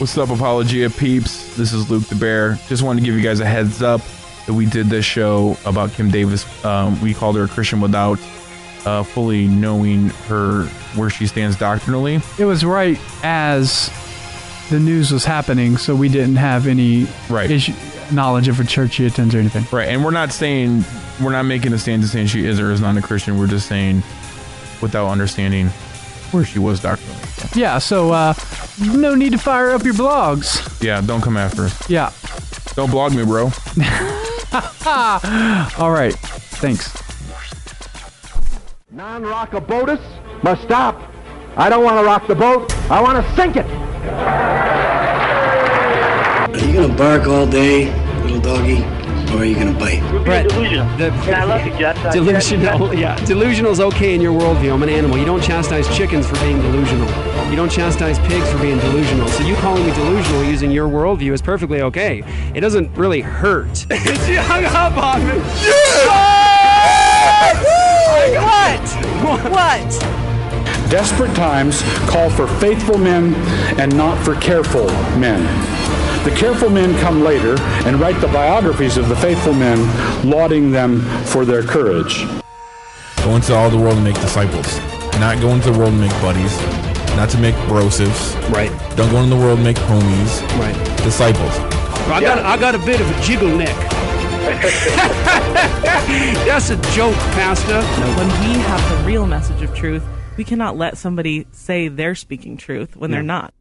What's up, Apologia peeps? This is Luke the Bear. Just wanted to give you guys a heads up that we did this show about Kim Davis. Um, we called her a Christian without uh, fully knowing her where she stands doctrinally. It was right as the news was happening, so we didn't have any Right. issue, knowledge of a church she attends or anything. Right, and we're not saying we're not making a stand to saying she is or is not a Christian. We're just saying without understanding where she was doctrinally. Yeah, so uh, no need to fire up your blogs. Yeah, don't come after us. Yeah. Don't blog me, bro. All right. Thanks. Non-rockabotus must stop. I don't want to rock the boat. I want to sink it. Are you gonna bark all day, little doggy, or are you gonna bite? Brett, the, I love you, Jeff. Delusional, yeah, delusional is okay in your worldview. I'm an animal. You don't chastise chickens for being delusional. You don't chastise pigs for being delusional. So you calling me delusional using your worldview is perfectly okay. It doesn't really hurt. she hung up on me. What? What? Desperate times call for faithful men and not for careful men. The careful men come later and write the biographies of the faithful men, lauding them for their courage. Go into all the world and make disciples. Not go into the world and make buddies. Not to make brosives. Right. Don't go into the world and make homies. Right. Disciples. I got I got a bit of a jiggle neck. That's a joke, Pastor. When we have the real message of truth, we cannot let somebody say they're speaking truth when they're not.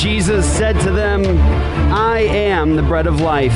Jesus said to them, I am the bread of life.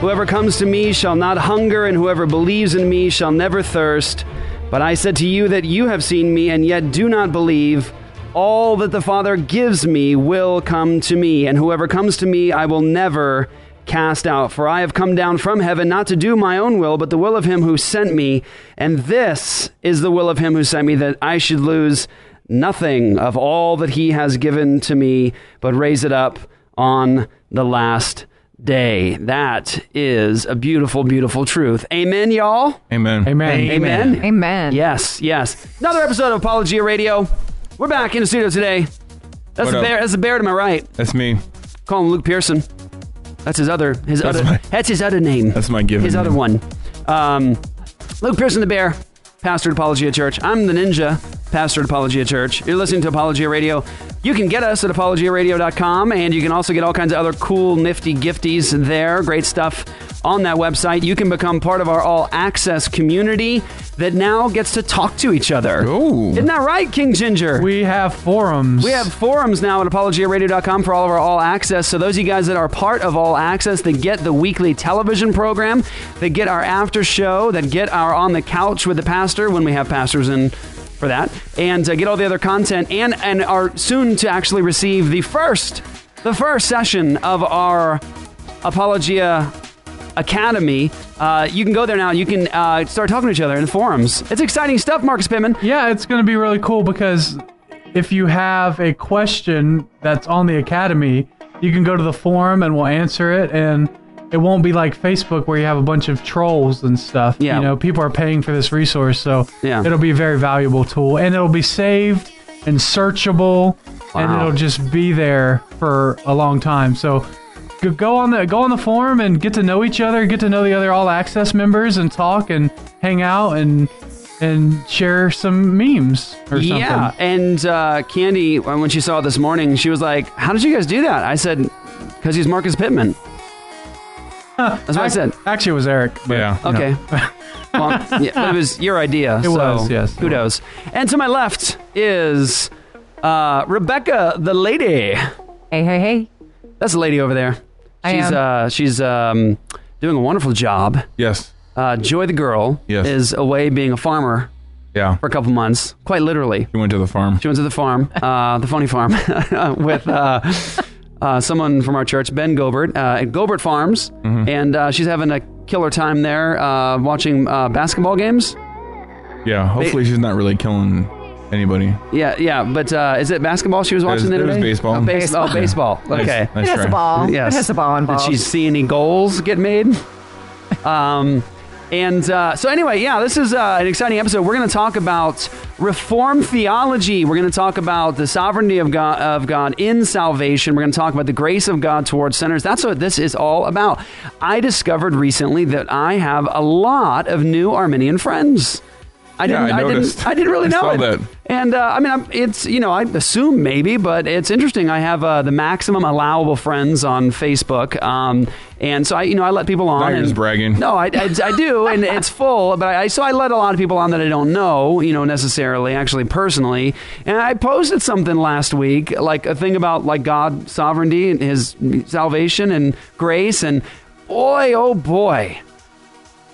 Whoever comes to me shall not hunger, and whoever believes in me shall never thirst. But I said to you that you have seen me, and yet do not believe. All that the Father gives me will come to me, and whoever comes to me I will never cast out. For I have come down from heaven not to do my own will, but the will of him who sent me. And this is the will of him who sent me, that I should lose nothing of all that he has given to me, but raise it up on the last day. That is a beautiful, beautiful truth. Amen, y'all. Amen. Amen. Amen. Amen. Yes, yes. Another episode of Apologia Radio. We're back in the studio today. That's What the bear. That's the bear to my right. That's me. Call him Luke Pearson. That's his other. His That's other. my- that's his other name. That's my given His other one. Um, Luke Pearson, the bear, pastor at Apologia Church. I'm the ninja, pastor at Apologia Church. You're listening to Apologia Radio. You can get us at apologiaradio.com, and you can also get all kinds of other cool, nifty gifties there. Great stuff on that website. You can become part of our all access community that now gets to talk to each other. Ooh. Isn't that right, King Ginger? We have forums. We have forums now at apologiaradio.com for all of our all access. So those of you guys that are part of all access, that get the weekly television program, that get our after show, that get our on the couch with the pastor when we have pastors in for that, and uh, get all the other content, and and are soon to actually receive the first the first session of our apologia academy. Uh, you can go there now. You can uh, start talking to each other in the forums. It's exciting stuff marcus pittman. Yeah, it's going to be really cool because if you have a question that's on the academy, you can go to the forum and we'll answer it. And it won't be like Facebook where you have a bunch of trolls and stuff. Yeah. You know, people are paying for this resource, so Yeah. it'll be a very valuable tool and it'll be saved and searchable and it'll just be there for a long time. So go- go on the go on the forum and get to know each other, get to know the other all access members and talk and hang out and and share some memes or something. Yeah, and uh, Candy, when she saw it this morning, she was like, "How did you guys do that?" I said, "Because he's Marcus Pittman." That's what I said. Actually, it was Eric. but, Yeah. you know. Okay. well, yeah, but it was your idea. It so was, yes. Kudos. And to my left is uh, Rebecca, the lady. Hey, hey, hey. That's the lady over there. I She's am. uh, she's um, doing a wonderful job. Yes. Uh, Joy the girl Yes. is away being a farmer Yeah. for a couple months, quite literally. He went to the farm. She went to the farm, uh, the funny farm, with uh, uh, someone from our church, Ben Gobert, uh, at Gobert Farms, Mm-hmm. and uh, she's having a killer time there uh, watching uh, basketball games. Yeah. Hopefully she's not really killing anybody. Yeah, yeah, but uh, is it basketball she was watching was- the it other was day? baseball. Oh, base- oh, baseball. Nice- Okay. nice It has a ball. Yes. It has a ball involved. Did she see any goals get made? um, and uh, so anyway, yeah, this is uh, an exciting episode. We're going to talk about reform theology. We're going to talk about the sovereignty of God, of God in salvation. We're going to talk about the grace of God towards sinners. That's what this is all about. I discovered recently that I have a lot of new Arminian friends. I didn't. I didn't. I didn't really I know saw it. that. And uh, I mean, I'm, it's you know, I assume maybe, but it's interesting. I have uh, the maximum allowable friends on Facebook, um, and so I, you know, I let people on. Now you're and, just bragging. No, I, I, I do, and it's full. But I so I let a lot of people on that I don't know, you know, necessarily, actually personally. And I posted something last week, like a thing about like God sovereignty and His salvation and grace, and boy, oh boy,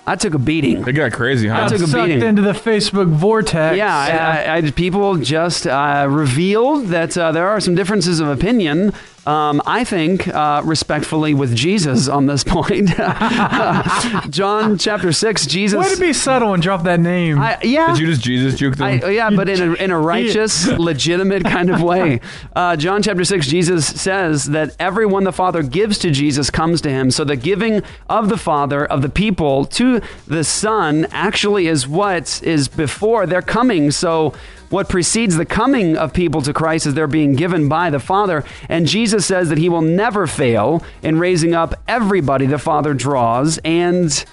I took a beating. It got crazy, huh? I took a Sucked beating. into the Facebook vortex. Yeah, I, I, I, people just uh, revealed that uh, there are some differences of opinion. Um, I think, uh, respectfully, with Jesus on this point. John chapter six, Jesus. Way to be subtle and drop that name. I, yeah. Did you just Jesus juke them? I, yeah, but in a, in a righteous, legitimate kind of way. Uh, John chapter 6, Jesus says that everyone the Father gives to Jesus comes to him. So the giving of the Father, of the people to the Son, actually is what is before their coming. So what precedes the coming of people to Christ is they're being given by the Father. And Jesus says that he will never fail in raising up everybody the Father draws and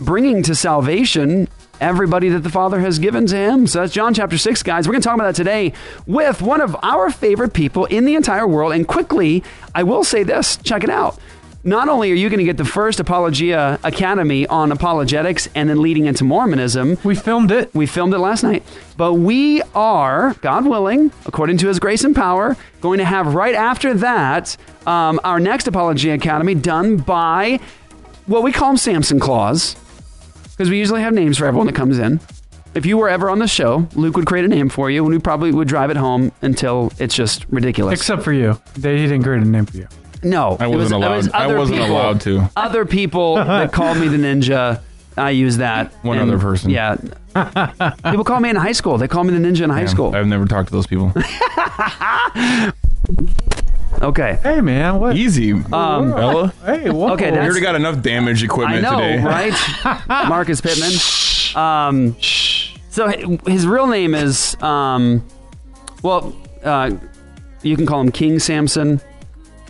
bringing to salvation everybody that the Father has given to him. So that's John chapter 6, guys. We're going to talk about that today with one of our favorite people in the entire world. And quickly, I will say this check it out. Not only are you going to get the first Apologia Academy on apologetics and then leading into Mormonism, we filmed it. we filmed it last night, but we are, God willing, according to His grace and power, going to have right after that um, our next Apologia Academy done by what we call them Samson Claus because we usually have names for everyone that comes in. If you were ever on the show, Luke would create a name for you, and we probably would drive it home until it's just ridiculous. Except for you. They, he didn't create a name for you. No, I was- wasn't it was allowed. I wasn't people- allowed to. Other people that called me the ninja, I use that. One And, other person. Yeah. people call me in high school. They call me the ninja in high Yeah, school. I've never talked to those people. Okay. Hey, man. What? Easy, um, Bella. Hey, what? Okay, We already got enough damage I equipment know, today. right? Marcus Pittman. Um, so his real name is, um, well, uh, you can call him King Samson.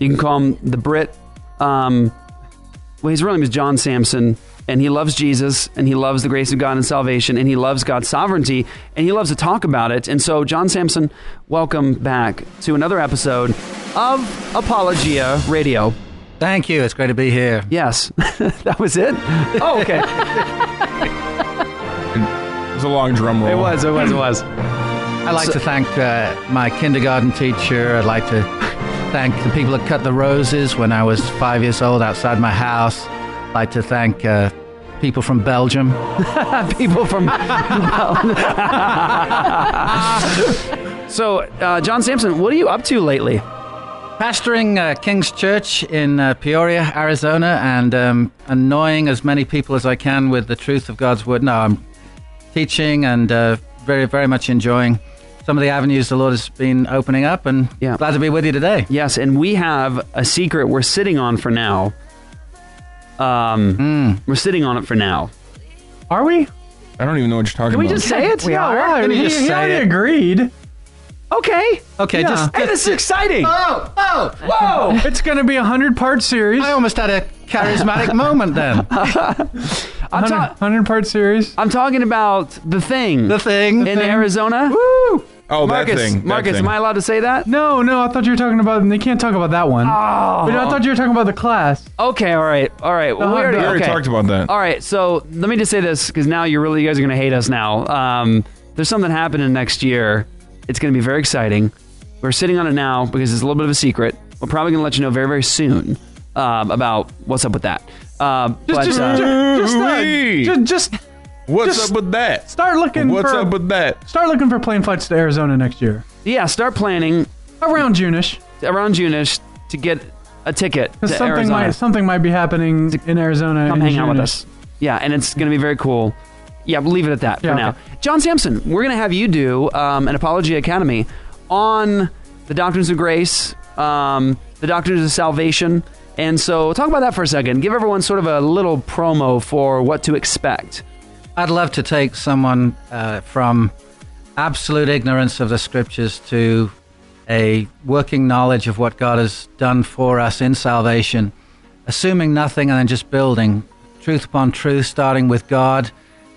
You can call him the Brit. Um, well, his real name is John Samson, and he loves Jesus, and he loves the grace of God and salvation, and he loves God's sovereignty, and he loves to talk about it. And so, John Samson, welcome back to another episode of Apologia Radio. Thank you. It's great to be here. Yes, that was it. Oh, okay. It was a long drum roll. It was, it was, it was. I'd like So- to thank uh, my kindergarten teacher. I'd like to thank the people that cut the roses when I was five years old outside my house. I'd like to thank uh, people from Belgium. People from. so, uh, John Samson, what are you up to lately? Pastoring uh, King's Church in uh, Peoria, Arizona, and um, annoying as many people as I can with the truth of God's Word. No, I'm teaching and uh, very, very much enjoying some of the avenues the Lord has been opening up, and Yeah. glad to be with you today. Yes, and we have a secret we're sitting on for now. Um, Hmm. We're sitting on it for now. Are we? I don't even know what you're talking about. Can we about. just say it? We are. Why? Can he, just he say already it? agreed. Okay. Okay, Yeah. just, Hey, this is exciting. Oh, oh, Whoa! It's going to be a hundred part series. I almost had a charismatic moment then. I'm, 100, ta- 100 part series. I'm talking about the thing The thing. in Arizona. Woo! Oh, Marcus, that thing. that Marcus, thing. am I allowed to say that? No, no, I thought you were talking about. They can't talk about that one. Oh. But I thought you were talking about the class. Okay, all right, all right. Well, we Uh-huh, already, We already okay. talked about that. All right, so let me just say this because now you're really you guys are gonna hate us now. Um, there's something happening next year. It's gonna be very exciting. We're sitting on it now because it's a little bit of a secret. We're probably gonna let you know very very soon um, about what's up with that. Um, Just, but, just, uh, just, just, uh, just, just What's just up with that? start looking What's for. up with that? start looking for plane flights to Arizona next year yeah, start planning around June-ish. around June-ish to get a ticket to something Arizona. might something might be happening in Arizona. Come in hang out with us. Yeah, and it's gonna be very cool. Yeah, we'll leave it at that Yeah, for now. John Samson, we're going to have you do um, an Apologia Academy on the doctrines of grace, um, the doctrines of salvation. And so, talk about that for a second. Give everyone sort of a little promo for what to expect. I'd love to take someone uh, from absolute ignorance of the scriptures to a working knowledge of what God has done for us in salvation, assuming nothing and then just building truth upon truth, starting with God.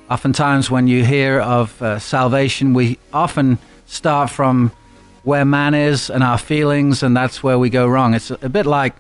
Oftentimes, when you hear of uh, salvation, we often start from where man is and our feelings, and that's where we go wrong. It's a bit like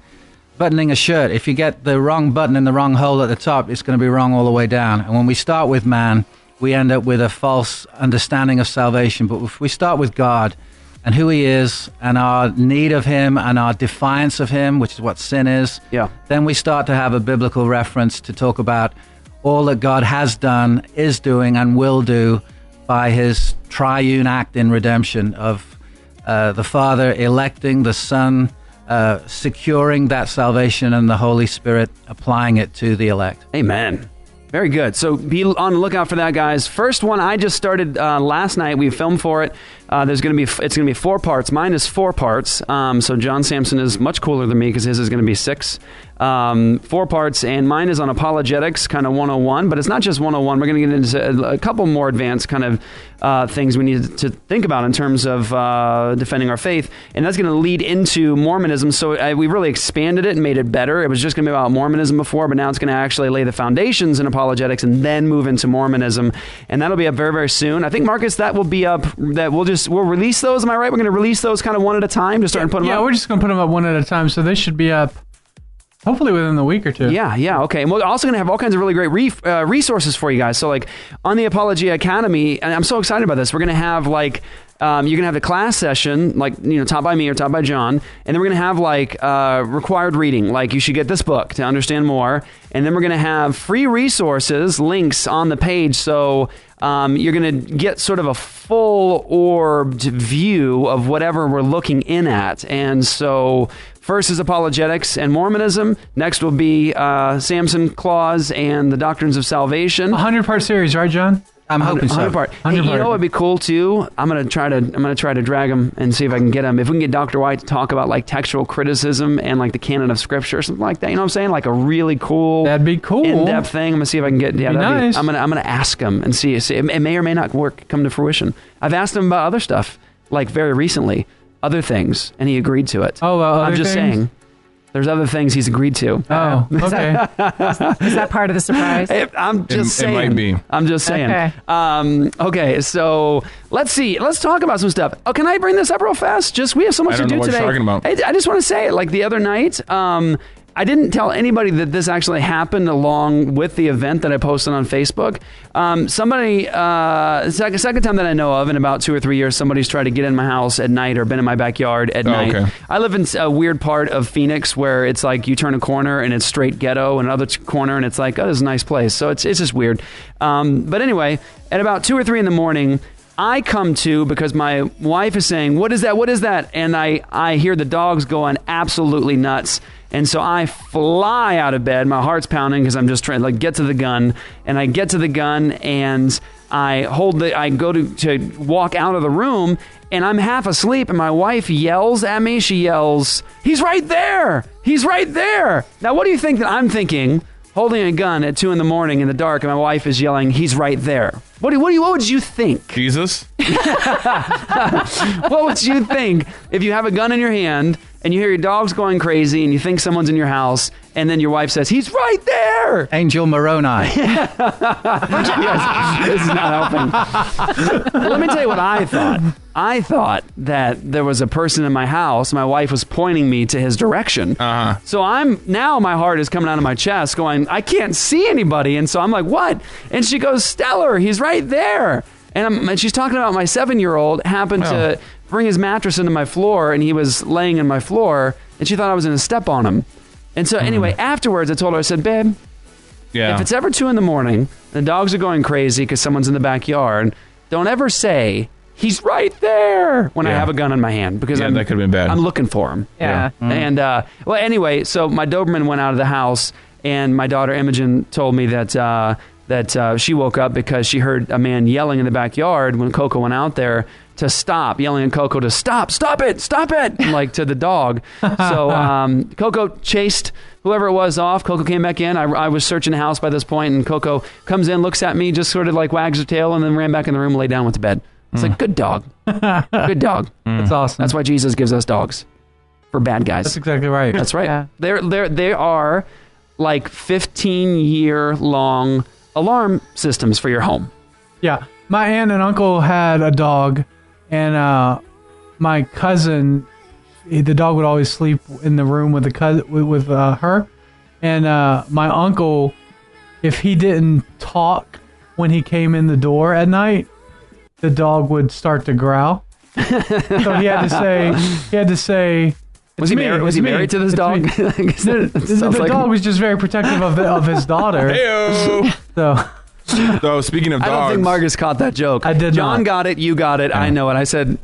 buttoning a shirt. If you get the wrong button in the wrong hole at the top, it's going to be wrong all the way down. And when we start with man, we end up with a false understanding of salvation. But if we start with God and who He is and our need of Him and our defiance of Him, which is what sin is, Yeah. then we start to have a biblical reference to talk about all that God has done, is doing, and will do by His triune act in redemption of uh, the Father electing the Son, uh, securing that salvation, and the Holy Spirit applying it to the elect. Amen. Very good. So be on the lookout for that, guys. First one I just started uh, last night. We filmed for it. Uh, there's going to be it's going to be four parts. Mine is four parts. Um, so John Samson is much cooler than me because his is going to be six. Um, four parts, and mine is on apologetics, kind of 101. But it's not just 101. We're going to get into a, couple more advanced kind of uh, things we need to think about in terms of uh, defending our faith, and that's going to lead into Mormonism. So uh, we really expanded it and made it better. It was just going to be about Mormonism before, but now it's going to actually lay the foundations in apologetics and then move into Mormonism, and that'll be up very very soon. I think Marcus, that will be up. That we'll just we'll release those. Am I right? We're going to release those kind of one at a time to start and put them yeah, up. Yeah, we're just gonna put them up one at a time, so they should be up hopefully within the week or two. Yeah, yeah, okay. And we're also going to have all kinds of really great re- uh, resources for you guys. So, like on the Apologia Academy, and I'm so excited about this. We're going to have like um, you're going to have the class session, like you know, taught by me or taught by John, and then we're going to have like uh, required reading, like you should get this book to understand more, and then we're going to have free resources, links on the page, so. Um, you're going to get sort of a full orbed view of whatever we're looking in at. And so, first is apologetics and Mormonism. Next will be uh, Samson Clause and the doctrines of salvation. A hundred part series, right, John? I'm hoping so. 100 part. Hey, 100 you know would be cool too? I'm gonna try to I'm gonna try to drag him and see if I can get him. If we can get Dr. White to talk about like textual criticism and like the canon of scripture or something like that. You know what I'm saying? Like a really cool That'd be cool. in-depth thing. I'm gonna see if I can get. Yeah, Be nice. I'm gonna I'm gonna ask him and see. see it, it may or may not work. Come to fruition. I've asked him about other stuff, like very recently, other things, and he agreed to it. Oh, uh, I'm other just things? saying. There's other things he's agreed to. Oh, okay. Is that part of the surprise? Hey, I'm just It- it saying. might be. I'm just saying. Okay. Um, okay, so let's see. Let's talk about some stuff. Oh, can I bring this up real fast? Just we have so much I don't to know do what you're today. talking about. I, I just want to say it. Like the other night, um, I didn't tell anybody that this actually happened along with the event that I posted on Facebook. Um, somebody, uh, second, second time that I know of in about two or three years, somebody's tried to get in my house at night or been in my backyard at Oh, night. okay. I live in a weird part of Phoenix where it's like you turn a corner and it's straight ghetto, and another t- corner and it's like, oh, this is a nice place. So it's it's just weird. Um, but anyway, at about two or three in the morning. I come to because my wife is saying, "What is that? What is that?" And I I hear the dogs going absolutely nuts. And so I fly out of bed. My heart's pounding because I'm just trying to like get to the gun. And I get to the gun and I hold the I go to to walk out of the room and I'm half asleep and my wife yells at me. She yells, "He's right there! He's right there!" Now, what do you think that I'm thinking? Holding a gun at two in the morning in the dark, and my wife is yelling, "He's right there!" What do, what do you, what would you think? Jesus? what would you think if you have a gun in your hand and you hear your dogs going crazy and you think someone's in your house and then your wife says, He's right there? Angel Moroni. yes, this is not helping. Let me tell you what I thought. I thought that there was a person in my house. My wife was pointing me to his direction. Uh-huh. So I'm now my heart is coming out of my chest, going, I can't see anybody. And so I'm like, what? And she goes, Stellar, he's right there. And, I'm, and she's talking about my seven year old happened to bring his mattress into my floor, and he was laying in my floor, and she thought I was going to step on him. And so anyway, afterwards, I told her, I said, babe, Yeah. if it's ever two in the morning, and the dogs are going crazy because someone's in the backyard, don't ever say he's right there when I Yeah. have a gun in my hand because Yeah, I'm, that could've been bad. I'm looking for him. Yeah. And uh, well, anyway, so my Doberman went out of the house, and my daughter Imogen told me that uh, that uh, she woke up because she heard a man yelling in the backyard when Coco went out there to stop, yelling at Coco to stop, stop it, stop it, like to the dog. So um, Coco chased whoever it was off. Coco came back in. I, I was searching the house by this point, and Coco comes in, looks at me, just sort of like wags her tail, and then ran back in the room, and lay down, went to bed. It's like good dog, good dog. That's awesome. That's why Jesus gives us dogs for bad guys. That's exactly right. That's right. Yeah. They're they're they are like 15 year long alarm systems for your home. Yeah, my aunt and uncle had a dog, and uh, my cousin, the dog would always sleep in the room with the cousin with, with uh, her, and uh, my uncle, if he didn't talk when he came in the door at night, the dog would start to growl. so he had to say, he had to say. Was he me, married- was he me, married to this it's dog? the the- the like- dog was just very protective of, the, of his daughter. Heyo. So So speaking of dogs, I don't think Marcus caught that joke. I did John not. got it. You got it. I know it. I said,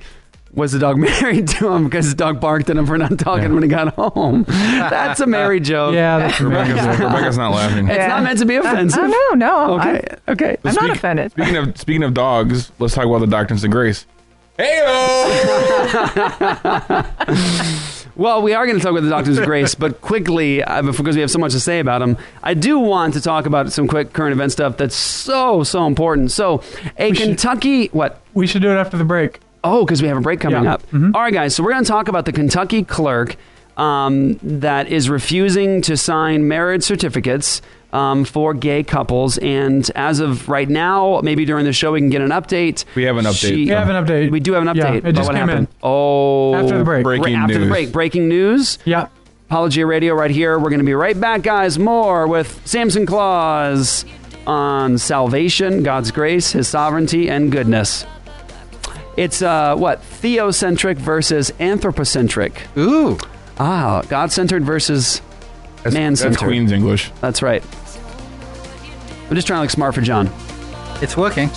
was the dog married to him because the dog barked at him for not talking when he got home? That's a married joke. yeah, that's Rebecca's, Rebecca's not laughing. It's not meant to be offensive. No, no. Okay. Okay. I'm, I'm not offended. Speaking of speaking of dogs, let's talk about the doctrines of grace. Hey, Well, we are going to talk about the Doctors Grace, but quickly, uh, because we have so much to say about them, I do want to talk about some quick current event stuff that's so, so important. So, a should- Kentucky, what? we should do it after the break. Oh, because we have a break coming Yeah. up. All right, guys. So we're going to talk about the Kentucky clerk um, that is refusing to sign marriage certificates um, for gay couples. And as of right now, maybe during the show we can get an update. We have an update. She- We have an update. We do have an Yeah, update. it about just what came happened. in. Oh, After the break. Breaking After the news. break, breaking news. Yeah. Apologia Radio right here. We're going to be right back, guys. More with Samson Claus on salvation, God's grace, His sovereignty, and goodness. It's uh, what theocentric versus anthropocentric. Ooh. Ah, God centered versus That's, man that's centered. Queen's English. That's right. I'm just trying to look smart for John. It's working.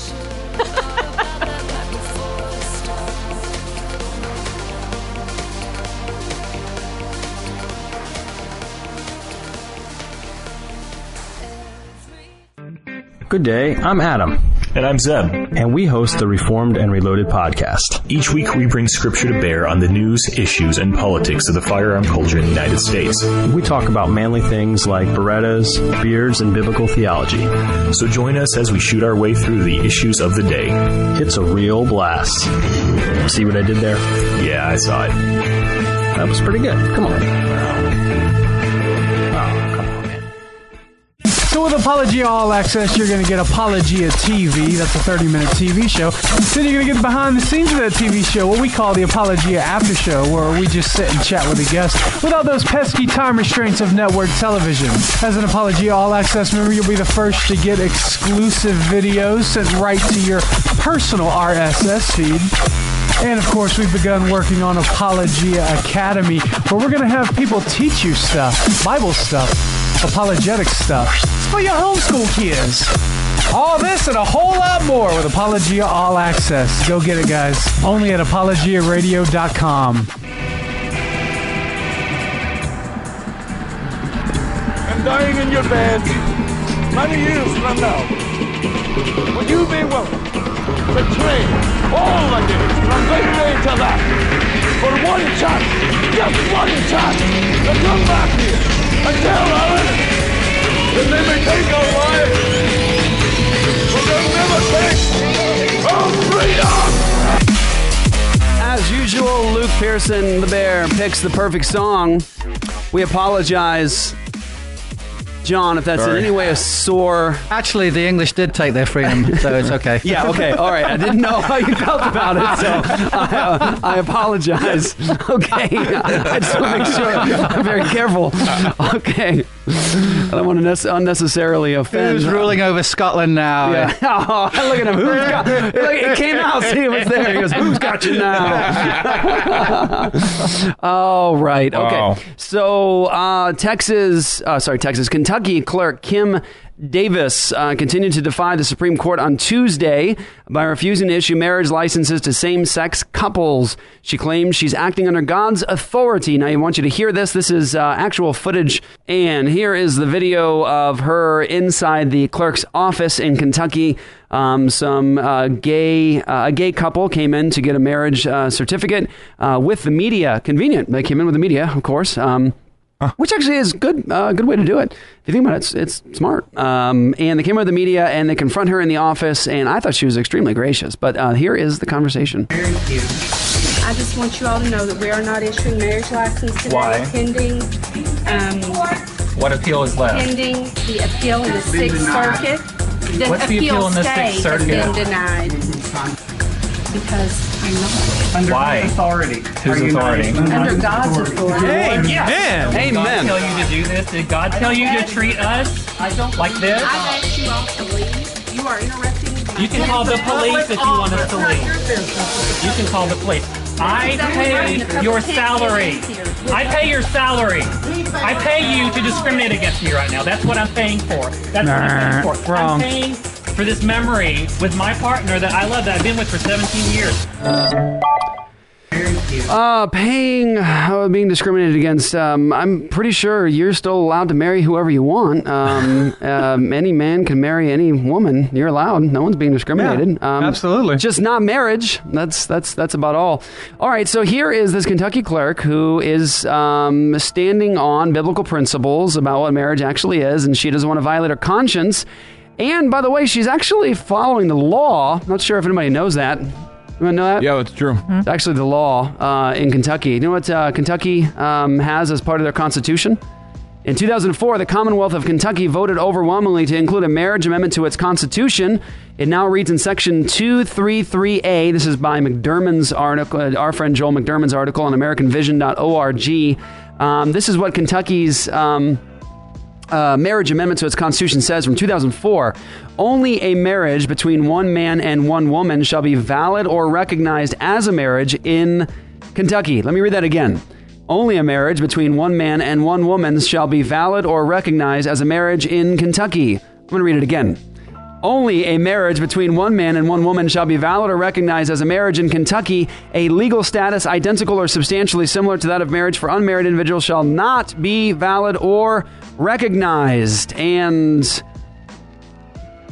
Good day, I'm Adam. And I'm Zeb. And we host the Reformed and Reloaded podcast. Each week we bring scripture to bear on the news, issues, and politics of the firearm culture in the United States. We talk about manly things like Berettas, beards, and biblical theology. So join us as we shoot our way through the issues of the day. It's a real blast. See what I did there? Yeah, I saw it. That was pretty good. Come on. So with Apologia All Access, you're going to get Apologia TV. That's a 30-minute TV show. Then you're going to get behind the scenes of that TV show, what we call the Apologia After Show, where we just sit and chat with a guest without those pesky time restraints of network television. As an Apologia All Access member, you'll be the first to get exclusive videos sent right to your personal RSS feed. And of course, we've begun working on Apologia Academy, where we're going to have people teach you stuff, Bible stuff, apologetic stuff. It's for your homeschool kids. All this and a whole lot more with Apologia All Access. Go get it, guys. Only at apologiaradio.com. and dying in your bed many years from now, would you be willing to trade all the days from this day to that for one chance, just one chance, to come back here our they may take our lives, but they'll never take our freedom! As usual, Luke Pearson, the bear, picks the perfect song. We apologize, John, if that's Sorry. in any way a sore. Actually, the English did take their freedom, so it's okay. Yeah, okay, all right. I didn't know how you felt about it, so I, uh, I apologize. Okay, I just want to make sure I'm very careful. Okay, I don't want to nece- unnecessarily offend. Who's ruling over Scotland now? Yeah. Oh, look at him. Who's got? Like, it came out. See, it was there. He goes, "Who's got you now?" oh, right. Okay. Wow. So, uh, Texas, uh, sorry, Texas, Kentucky clerk Kim Davis uh, continued to defy the Supreme Court on Tuesday by refusing to issue marriage licenses to same sex couples. She claims she's acting under God's authority. Now, I want you to hear this. This is uh, actual footage, and here is the video of her inside the clerk's office in Kentucky. Um, some uh, gay uh, a gay couple came in to get a marriage uh, certificate uh, with the media. Convenient. They came in with the media, of course. Um, which actually is good, uh, good way to do it. If you think about it, it's, it's smart. Um, and they came with the media and they confront her in the office, and I thought she was extremely gracious. But uh, here is the conversation. I just want you all to know that we are not issuing marriage license today. Why? Pending, um, What appeal is left? pending the appeal in the Sixth Circuit. The What's the appeal in the stay Sixth has been Circuit? denied. Because I'm not. Under Why? whose authority? Whose authority? Under God's authority. Hey, yes. Did God Amen. tell you to do this? Did God tell you to treat us like this? I've asked you all to leave. You are interrupting. Me. You can call the police if you want us to leave. You can call the police. I pay your salary. I pay your salary. I pay you to discriminate against me right now. That's what I'm paying for. That's what I'm paying for. Wrong. I'm paying for this memory with my partner that I love that I've been with for 17 years. Uh, paying, uh, being discriminated against. Um, I'm pretty sure you're still allowed to marry whoever you want. Um, um, any man can marry any woman. You're allowed. No one's being discriminated. um, absolutely. Just not marriage. That's that's that's about all. All right. So here is this Kentucky clerk who is um, standing on biblical principles about what marriage actually is, and she doesn't want to violate her conscience. And by the way, she's actually following the law. Not sure if anybody knows that. You want to know that? Yeah, it's true. It's actually the law uh, in Kentucky. You know what uh, Kentucky um, has as part of their constitution? In 2004, the Commonwealth of Kentucky voted overwhelmingly to include a marriage amendment to its constitution. It now reads in section 233A. This is by McDurmon's article, uh, our friend Joel McDurmon's article on AmericanVision.org. Um, this is what Kentucky's um, uh, marriage amendment to its constitution says from 2004 only a marriage between one man and one woman shall be valid or recognized as a marriage in Kentucky. Let me read that again. Only a marriage between one man and one woman shall be valid or recognized as a marriage in Kentucky. I'm going to read it again. Only a marriage between one man and one woman shall be valid or recognized as a marriage in Kentucky. A legal status identical or substantially similar to that of marriage for unmarried individuals shall not be valid or recognized. And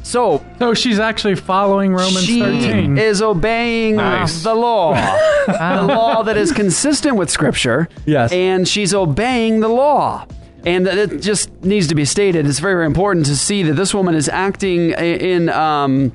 so, So she's actually following Romans she 13. is obeying Nice. the law, the law that is consistent with Scripture. Yes. and she's obeying the law. And it just needs to be stated. It's very, very important to see that this woman is acting in um,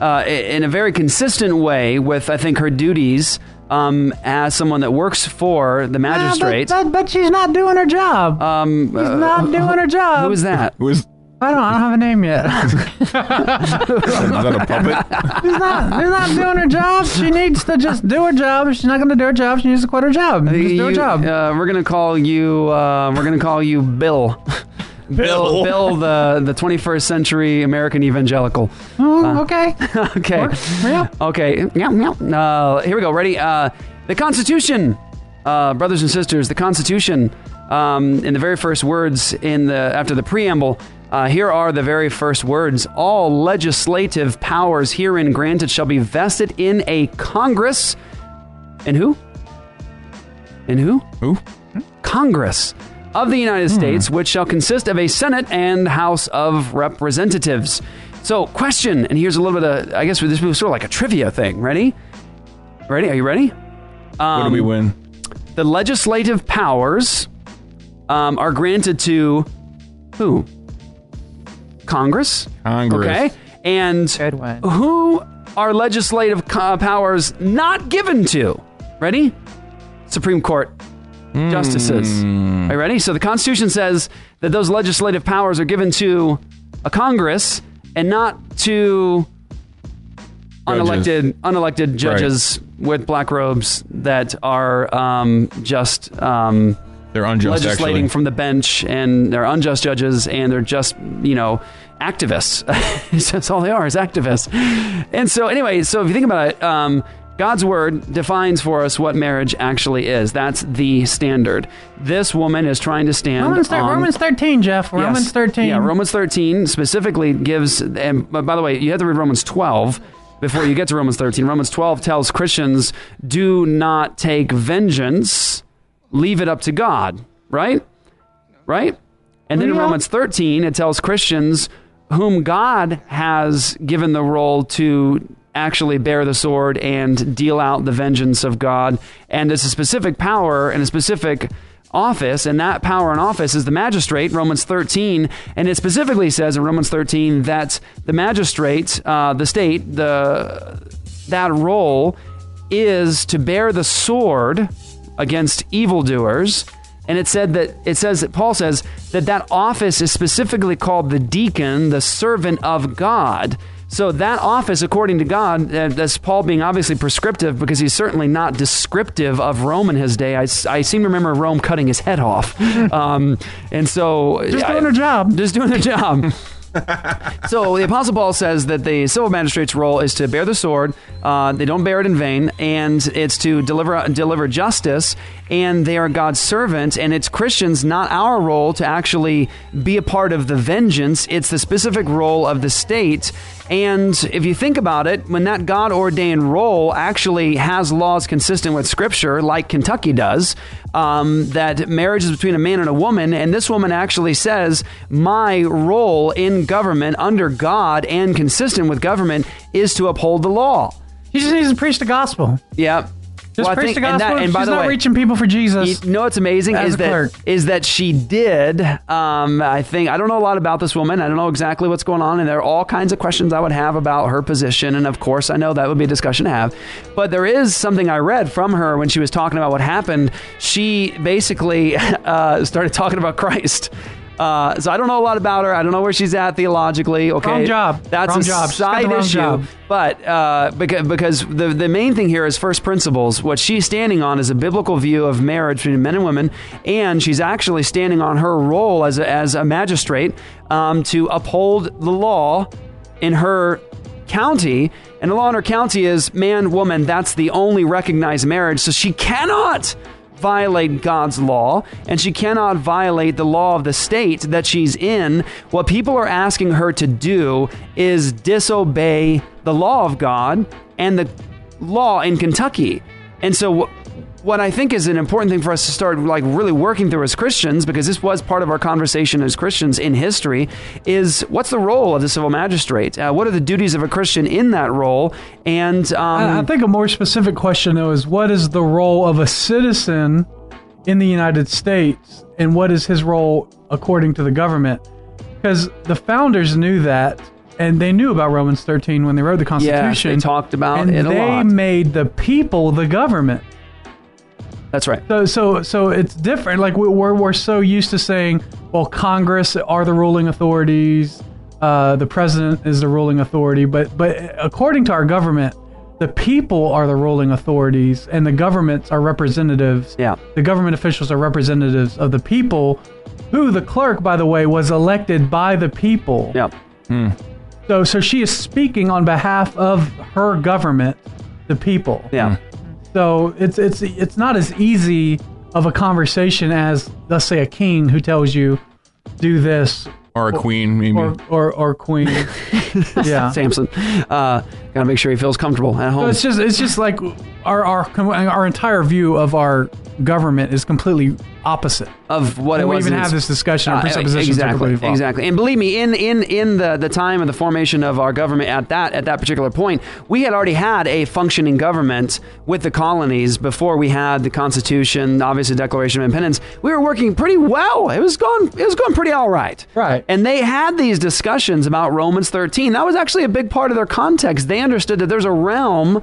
uh, in a very consistent way with, I think, her duties um, as someone that works for the magistrate. but, but she's not doing her job. um, She's not doing her job. Who is that? Who is I don't. I don't have a name yet. is that a puppet? she's not. She's not doing her job. She needs to just do her job. If she's not going to do her job, she needs to quit her job. Just do her You- job. Uh, we're gonna call you. Uh, we're gonna call you Bill. Bill, Bill, the the 21st century American evangelical. Oh, okay. okay. Yeah. Okay. Yeah. Yeah. Uh, here we go. Ready? Uh, the Constitution, uh, brothers and sisters. The Constitution. Um, in the very first words in the after the preamble. Uh, here are the very first words. All legislative powers herein granted shall be vested in a Congress. And who? And who? Who? Congress of the United Hmm. States, which shall consist of a Senate and House of Representatives. So, question, and here's a little bit of, I guess this was sort of like a trivia thing. Ready? Ready? Are you ready? Um, What do we win? The legislative powers um, are granted to who? Congress. Congress. Okay. And who are legislative co- powers not given to? Ready? Supreme Court justices. Are you ready? So the Constitution says that those legislative powers are given to a Congress and not to unelected unelected judges with black robes that are um, just um, they're unjust legislating actually. from the bench and they're unjust judges and they're just you know activists. That's all they are is activists. And so anyway, so if you think about it, um, God's word defines for us what marriage actually is. That's the standard. This woman is trying to stand Romans, thir- on Romans 13, Jeff. Romans Yes. 13. Yeah, Romans 13 specifically gives, and by the way, you have to read Romans 12 before you get to Romans 13. Romans 12 tells Christians, do not take vengeance, leave it up to God, right? Right? And then in Romans 13, it tells Christians whom God has given the role to actually bear the sword and deal out the vengeance of God. And it's a specific power and a specific office, and that power and office is the magistrate, Romans 13. And it specifically says in Romans 13 that the magistrate, uh, the state, the that role is to bear the sword against evildoers. And it said that it says that Paul says that that office is specifically called the deacon, the servant of God. So that office, according to God, uh, that's Paul being obviously prescriptive because he's certainly not descriptive of Rome in his day. I seem to remember Rome cutting his head off, um, and so Just I- doing their job. just doing their job. so the Apostle Paul says that the civil magistrate's role is to bear the sword. Uh, they don't bear it in vain, and it's to deliver deliver justice. And they are God's servants. and it's Christians, not our role, to actually be a part of the vengeance. It's the specific role of the state. And if you think about it, when that God ordained role actually has laws consistent with Scripture, like Kentucky does, um, that marriage is between a man and a woman, and this woman actually says, My role in government under God and consistent with government is to uphold the law. She just needs to preach the gospel. Yeah. Just Well, preach think- the and that- and by She's the not way- reaching people for Jesus. You know what's amazing is that clerk. is that she did. Um, I think I don't know a lot about this woman. I don't know exactly what's going on, and there are all kinds of questions I would have about her position. And of course, I know that would be a discussion to have. But there is something I read from her when she was talking about what happened. She basically uh, started talking about Christ. Uh, so I don't know a lot about her. I don't know where she's at theologically. Okay, Wrong job. That's Wrong a job. She's got the side issue. job. But uh, because, because the, the main thing here is first principles. What she's standing on is a biblical view of marriage between men and women, and she's actually standing on her role as a, as a magistrate um, to uphold the law in her county. And the law in her county is man, woman. That's the only recognized marriage. So she cannot violate God's law and she cannot violate the law of the state that she's in. What people are asking her to do is disobey the law of God and the law in Kentucky. And so what I think is an important thing for us to start like really working through as Christians because this was part of our conversation as Christians in history is what's the role of the civil magistrate? Uh, what are the duties of a Christian in that role? And um, I I think a more specific question, though, is what is the role of a citizen in the United States and what is his role according to the government? Because the founders knew that and they knew about Romans 13 when they wrote the Constitution. they talked about and it a they lot. made the people the government. That's right. So, so, so it's different. Like we- we're we're so used to saying, well, Congress are the ruling authorities, uh, the president is the ruling authority, but but according to our government, the people are the ruling authorities, and the governments are representatives. Yeah. The government officials are representatives of the people, who the clerk, by the way, was elected by the people. Yep. So, so she is speaking on behalf of her government, the people. Yeah. So it's it's it's not as easy of a conversation as let's say a king who tells you do this or a queen maybe or or, or queen. yeah. Samson. Uh, gotta make sure he feels comfortable at So home. it's just it's just like our our our entire view of our government is completely opposite of what it we was. even have this discussion. Uh, presuppositions are exactly, exactly. And believe me, in in in the the time of the formation of our government at that at that particular point, we had already had a functioning government with the colonies before we had the Constitution, obviously Declaration of Independence. We were working pretty well. It was going it was going pretty all right. Right. And they had these discussions about Romans 13. That was actually a big part of their context. They understood that there's a realm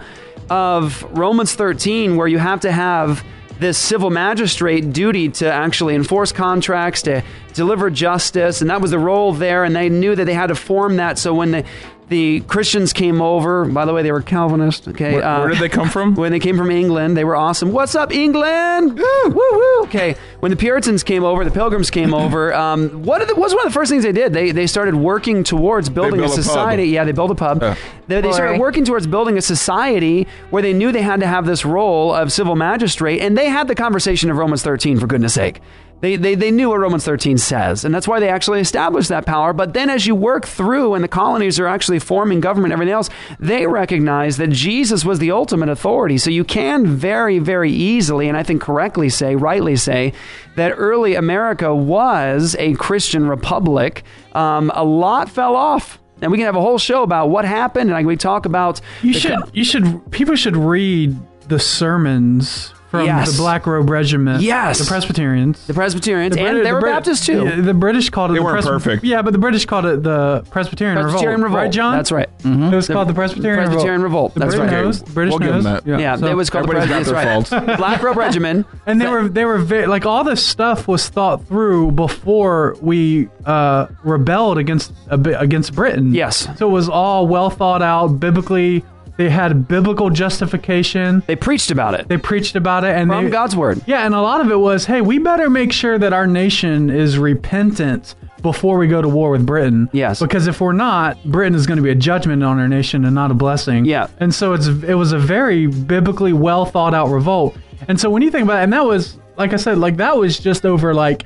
of Romans 13 where you have to have this civil magistrate duty to actually enforce contracts, to deliver justice, and that was the role there. And they knew that they had to form that so when the the Christians came over. By the way, they were Calvinist. Okay, Where- where did they come from? When they came from England, they were awesome. What's up, England? Woo, woo, woo. Okay, when the Puritans came over, the Pilgrims came over. Um, what are the, was one of the first things they did? They they started working towards building a built a pub. society. Yeah, they built a pub. They, they started working towards building a society where they knew they had to have this role of civil magistrate, and they had the conversation of Romans 13, for goodness sake. They, they, they knew what Romans 13 says, and that's why they actually established that power. But then, as you work through and the colonies are actually forming government and everything else, they recognize that Jesus was the ultimate authority. So you can very, very easily, and I think correctly say, rightly say, that early America was a Christian republic. Um, a lot fell off. And we can have a whole show about what happened, and I, we talk about You should. co- You should. People should read the sermons from Yes. the Black Robe Regiment. Yes. the Presbyterians. the Presbyterians, The and Brit- they the were Brit- Baptists too. Yeah, the British called it. They the weren't Presby- perfect. Yeah, but the British called it the Presbyterian, Presbyterian Revolt. right, John? That's right. It was The called the Presbyterian, Presbyterian Revolt. The That's British right. knows. The British We'll give knows. them that. Yeah, so- it was called the Everybody's got Pres- their that's right. Black Robe Regiment. and they were they were very, like all this stuff was thought through before we uh, rebelled against against Britain. Yes. so it was all well thought out biblically. They had biblical justification. They preached about it They preached about it, and from they, God's word. Yeah, and a lot of it was, hey, we better make sure that our nation is repentant before we go to war with Britain. Yes. Because if we're not, Britain is going to be a judgment on our nation and not a blessing. Yeah. And so it's it was a very biblically well thought out revolt. And so when you think about it, and that was like I said, like that was just over like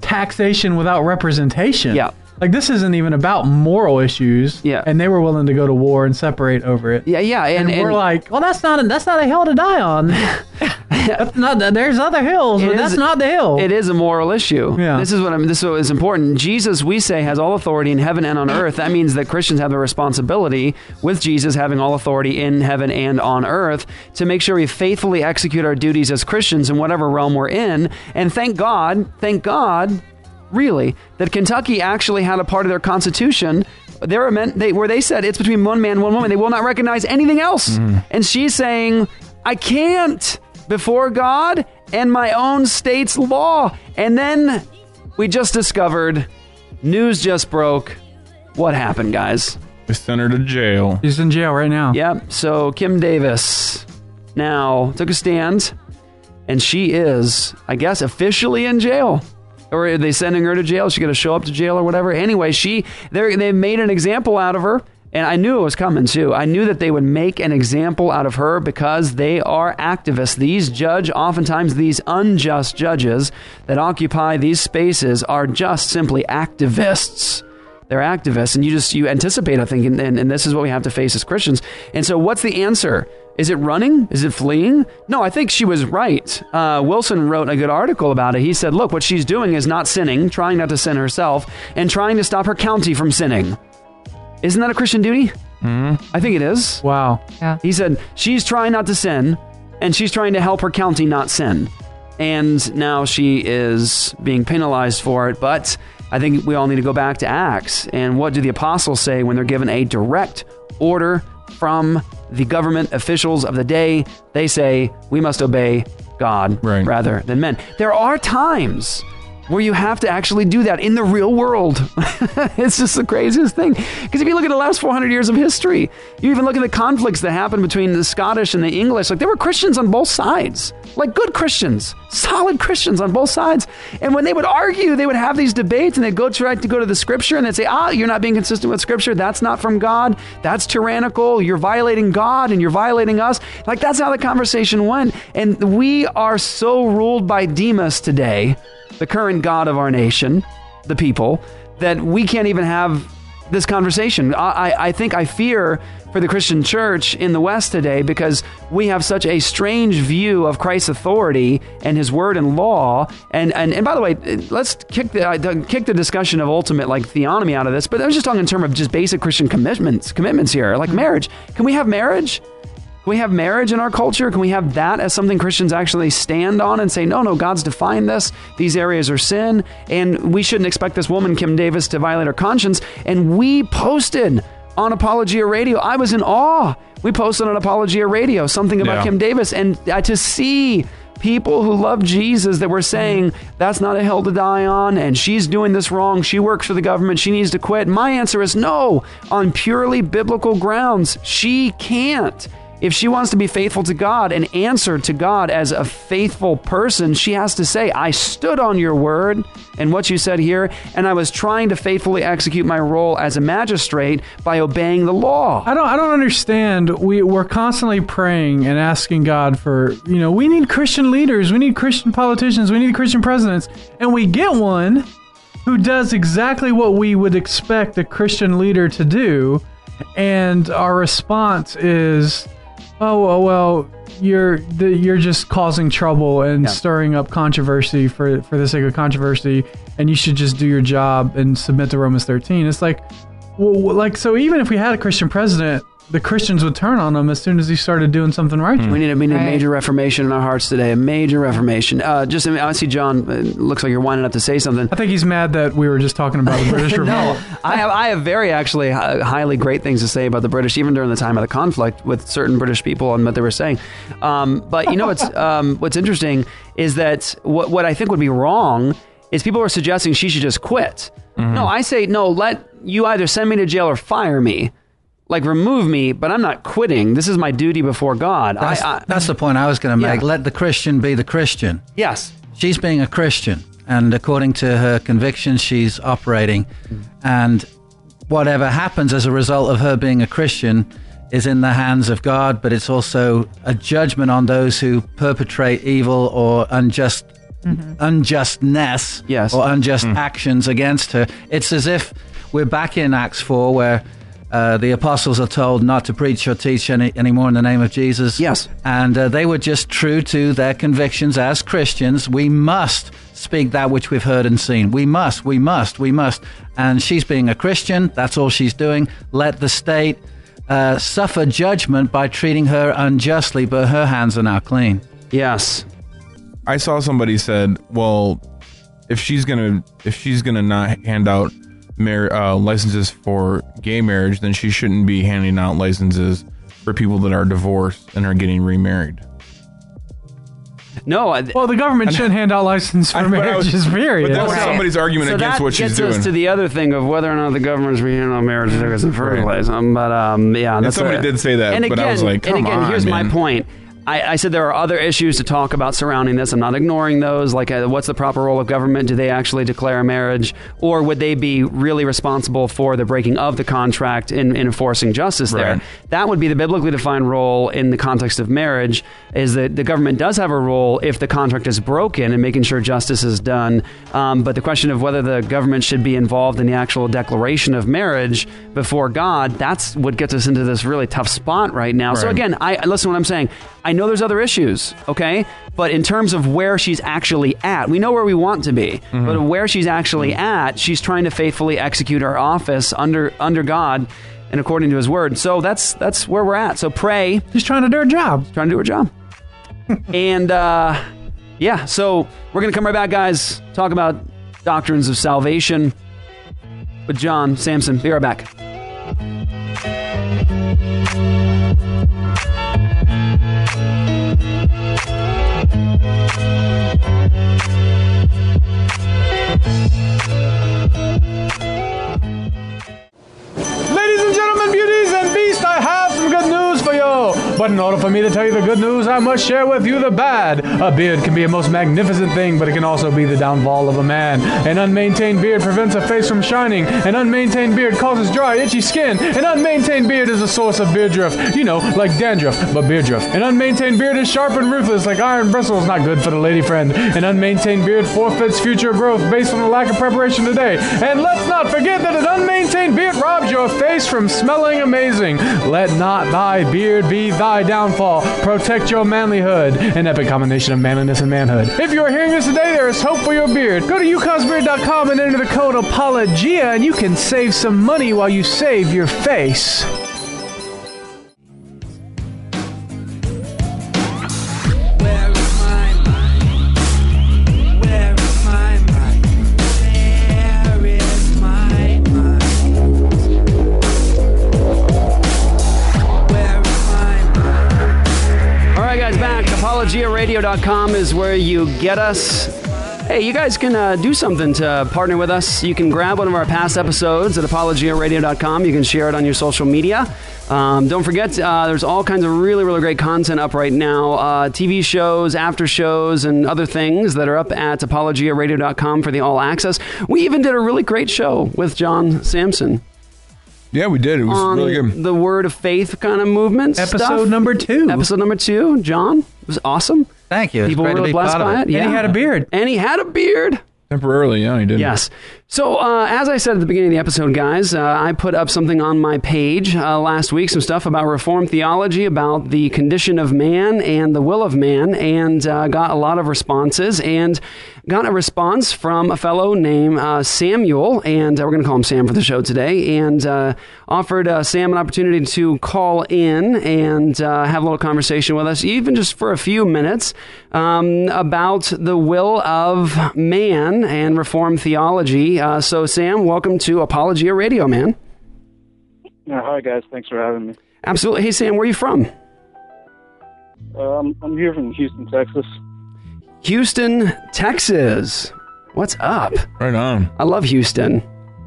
taxation without representation. Yeah. Like this isn't even about moral issues. Yeah. And they were willing to go to war and separate over it. Yeah, yeah, and, And, we're like, well, that's not a, that's not a hill to die on. that's not. There's other hills, but is- that's not the hill. It is a moral issue. Yeah. This is what I'm. This is what is important. Jesus, we say, has all authority in heaven and on earth. That means that Christians have the responsibility, with Jesus having all authority in heaven and on earth, to make sure we faithfully execute our duties as Christians in whatever realm we're in. And thank God, thank God, really, that Kentucky actually had a part of their constitution. There are men they, where they said it's between one man, one woman. They will not recognize anything else. Mm. And she's saying, I can't before God and my own state's law. And then we just discovered, news just broke. What happened, guys? They sent her to jail. He's in jail right now. Yep. So Kim Davis now took a stand, and she is, I guess, officially in jail. Or are they sending her to jail? Is she going to show up to jail or whatever? Anyway, she they made an example out of her, and I knew it was coming too. I knew that they would make an example out of her because they are activists. These judge, oftentimes these unjust judges that occupy these spaces, are just simply activists they're activists and you just you anticipate i think and, and, and this is what we have to face as christians and so what's the answer is it running is it fleeing no i think she was right uh, wilson wrote a good article about it he said look what she's doing is not sinning trying not to sin herself and trying to stop her county from sinning isn't that a christian duty mm-hmm. i think it is Wow. Yeah. he said she's trying not to sin and she's trying to help her county not sin. And now she is being penalized for it. But I think we all need to go back to Acts. And what do the apostles say when they're given a direct order from the government officials of the day? They say, we must obey God Right. rather than men. There are times where you have to actually do that in the real world. it's just the craziest thing. Because if you look at the last 400 years of history, you even look at the conflicts that happened between the Scottish and the English, like there were Christians on both sides, like good Christians, solid Christians on both sides. And when they would argue, they would have these debates and they'd go try to go to the scripture and they'd say, ah, you're not being consistent with scripture. That's not from God. That's tyrannical. You're violating God and you're violating us. Like that's how the conversation went. And we are so ruled by Demos today the current God of our nation, the people, that we can't even have this conversation. I, I, think I fear for the Christian church in the West today because we have such a strange view of Christ's authority and his word and law. And, and, and by the way, let's kick the, uh, kick the discussion of ultimate like theonomy out of this, but I was just talking in terms of just basic Christian commitments, commitments here, like marriage. Can we have marriage? Can we have marriage in our culture? Can we have that as something Christians actually stand on and say, no, no, God's defined this. These areas are sin, and we shouldn't expect this woman, Kim Davis, to violate her conscience. And we posted on Apologia Radio. I was in awe. We posted on Apologia Radio something about Yeah. Kim Davis, and uh, to see people who love Jesus that were saying that's not a hill to die on and she's doing this wrong. She works for the government. She needs to quit. My answer is no. On purely biblical grounds, she can't. If she wants to be faithful to God and answer to God as a faithful person, she has to say, I stood on your word and what you said here, and I was trying to faithfully execute my role as a magistrate by obeying the law. I don't I don't understand. We we're constantly praying and asking God for, you know, we need Christian leaders, we need Christian politicians, we need Christian presidents, and we get one who does exactly what we would expect a Christian leader to do, and our response is, "Oh, well, well you're the, you're just causing trouble and Yeah. stirring up controversy for for the sake of controversy, and you should just do your job and submit to Romans 13." It's like well, like so. Even if we had a Christian president, the Christians would turn on him as soon as he started doing something righteous. We need a, we need a major reformation in our hearts today. A major reformation. Uh, just I, mean, I see John. Uh, looks like you're winding up to say something. I think he's mad that we were just talking about the British revolt. no, I have I have very actually hi- highly great things to say about the British, even during the time of the conflict with certain British people and what they were saying. Um, but you know what's um, what's interesting is that what what I think would be wrong is people are suggesting she should just quit. No, I say no. Let you either send me to jail or fire me. Like remove me, but I'm not quitting. This is my duty before God. That's, I, I, that's the point I was going to make. Yeah. Let the Christian be the Christian. yes. She's being a Christian, and according to her convictions, she's operating. And whatever happens as a result of her being a Christian is in the hands of God, but it's also a judgment on those who perpetrate evil or unjust mm-hmm. unjustness Yes. or unjust actions against her. It's as if we're back in Acts 4 where uh, the apostles are told not to preach or teach any anymore in the name of Jesus. Yes. And uh, they were just true to their convictions as Christians. We must speak that which we've heard and seen. We must, we must, we must. And she's being a Christian. That's all she's doing. Let the state uh, suffer judgment by treating her unjustly, but her hands are now clean. Yes. I saw somebody said, "Well, if she's gonna if she's gonna not hand out mar- uh, licenses for gay marriage, then she shouldn't be handing out licenses for people that are divorced and are getting remarried." No. I, Well, the government shouldn't hand out license for I- but I was- period. but that was somebody's argument so against that what she's gets us doing. to the other thing of whether or not the government's being on marriage certificates in the first Right. place. But um, yeah, And that's somebody a- did say that, And but I again, was like, and again, on, here's my point. I, I said there are other issues to talk about surrounding this. I'm not ignoring those. Like, uh, what's the proper role of government? Do they actually declare a marriage, or would they be really responsible for the breaking of the contract in, in enforcing justice there? Right. That would be the biblically defined role in the context of marriage. Is that the government does have a role if the contract is broken and making sure justice is done. Um, but the question of whether the government should be involved in the actual declaration of marriage before God, that's what gets us into this really tough spot right now. So again, I listen to what I'm saying. I know there's other issues, okay? But in terms of where she's actually at, we know where we want to be. But where she's actually at, she's trying to faithfully execute her office under under God and according to his word. So that's that's where we're at. So pray. She's trying to do her job. Trying to do her job. and uh yeah, so we're gonna come right back, guys, talk about doctrines of salvation with John Samson. Be right back. But in order for me to tell you the good news, I must share with you the bad. A beard can be a most magnificent thing, but it can also be the downfall of a man. An unmaintained beard prevents a face from shining. An unmaintained beard causes dry, itchy skin. An unmaintained beard is a source of beard drift. You know, like dandruff, but beard drift. An unmaintained beard is sharp and ruthless, like iron bristles, not good for the lady friend. An unmaintained beard forfeits future growth based on a lack of preparation today. And let's not forget that an unmaintained beard robs your face from smelling amazing. Let not thy beard be thy downfall. Protect your manlyhood, an epic combination of manliness and manhood. If you are hearing this today, there is hope for your beard. Go to yukonsbeard.com and enter the code APOLOGIA, and you can save some money while you save your face. All right, guys, back. Is where you get us. Hey, you guys can uh, do something to partner with us. You can grab one of our past episodes at ApologiaRadio.com. You can share it on your social media. Um, don't forget, uh, there's all kinds of really, really great content up right now. Uh, TV shows, after shows, and other things that are up at ApologiaRadio.com for the all access. We even did a really great show with John Samson. Yeah, we did. It was on really good. the word of faith kind of movement. Episode stuff. number two. Episode number two. John it was awesome. Thank you. It's People were to really be blessed by it. it. Yeah, And he had a beard. And he had a beard. Temporarily, yeah, he did. Yes. So, uh, as I said at the beginning of the episode, guys, uh, I put up something on my page uh, last week, some stuff about Reformed theology, about the condition of man and the will of man, and uh, got a lot of responses. And got a response from a fellow named uh, Samuel, and uh, we're going to call him Sam for the show today, and uh, offered uh, Sam an opportunity to call in and uh, have a little conversation with us, even just for a few minutes, um, about the will of man and reform theology. Uh, so, Sam, welcome to Apologia Radio, man. Yeah, hi guys, thanks for having me. Absolutely. Hey, Sam, where are you from? Um, I'm here from Houston, Texas. Houston, Texas. What's up? Right on. I love Houston.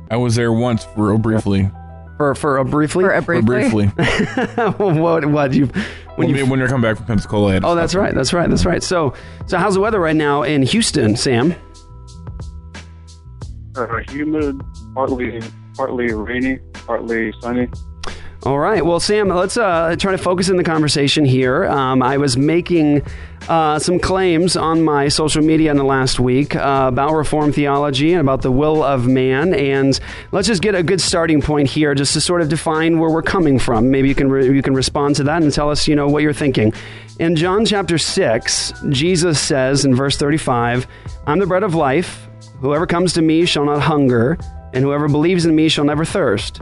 I was there once for briefly. For for a briefly. For a For briefly. briefly. what what you when, you, when you're coming back from Pensacola. I had to Oh, that's right. That's right. That's right. So so how's the weather right now in Houston, Sam? Uh, humid, partly partly rainy, partly sunny. All right. Well, Sam, let's uh, try to focus in the conversation here. Um, I was making uh, some claims on my social media in the last week uh, about Reformed theology and about the will of man. And let's just get a good starting point here, just to sort of define where we're coming from. Maybe you can re- you can respond to that and tell us, you know, what you're thinking. In John chapter six, Jesus says in verse 35, "I'm the bread of life. Whoever comes to me shall not hunger, and whoever believes in me shall never thirst."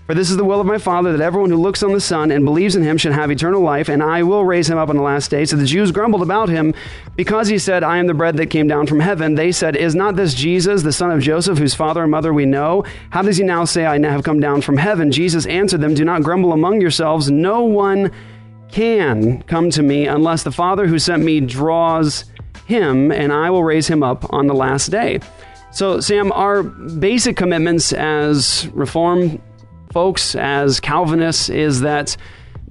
For this is the will of my Father, that everyone who looks on the Son and believes in him should have eternal life, and I will raise him up on the last day. So the Jews grumbled about him because he said, I am the bread that came down from heaven. They said, Is not this Jesus, the son of Joseph, whose father and mother we know? How does he now say, I have come down from heaven? Jesus answered them, Do not grumble among yourselves. No one can come to me unless the Father who sent me draws him, and I will raise him up on the last day. So, Sam, our basic commitments as Reformed folks, as Calvinists, is that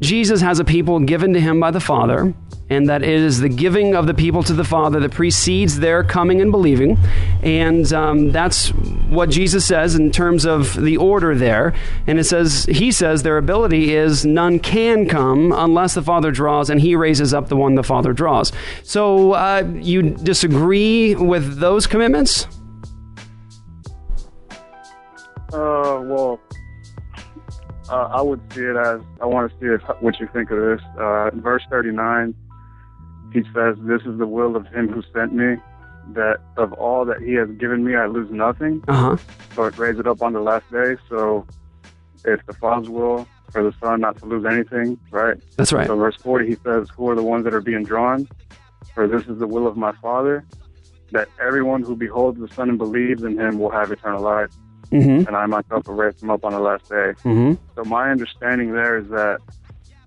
Jesus has a people given to him by the Father, and that it is the giving of the people to the Father that precedes their coming and believing. And um, that's what Jesus says in terms of the order there. And it says, He says their ability is none can come unless the Father draws, and He raises up the one the Father draws. So uh, you disagree with those commitments? Uh, well, uh, I would see it as I want to see it, what you think of this. Uh, in verse 39, he says, "This is the will of him who sent me, that of all that he has given me, I lose nothing, Uh huh. but raise it up on the last day." So, it's the Father's will for the Son not to lose anything, right? That's right. So, verse 40, he says, "Who are the ones that are being drawn? For this is the will of my Father, that everyone who beholds the Son and believes in him will have eternal life." Mm-hmm. and I myself will raise him up on the last day. Mm-hmm. So my understanding there is that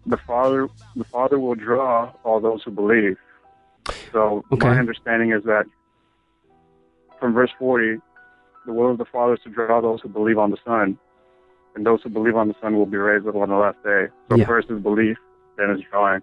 the Father, the Father will draw all those who believe. So Okay. my understanding is that from verse 40, the will of the Father is to draw those who believe on the Son, and those who believe on the Son will be raised up on the last day. So Yeah. first is belief, then is drawing.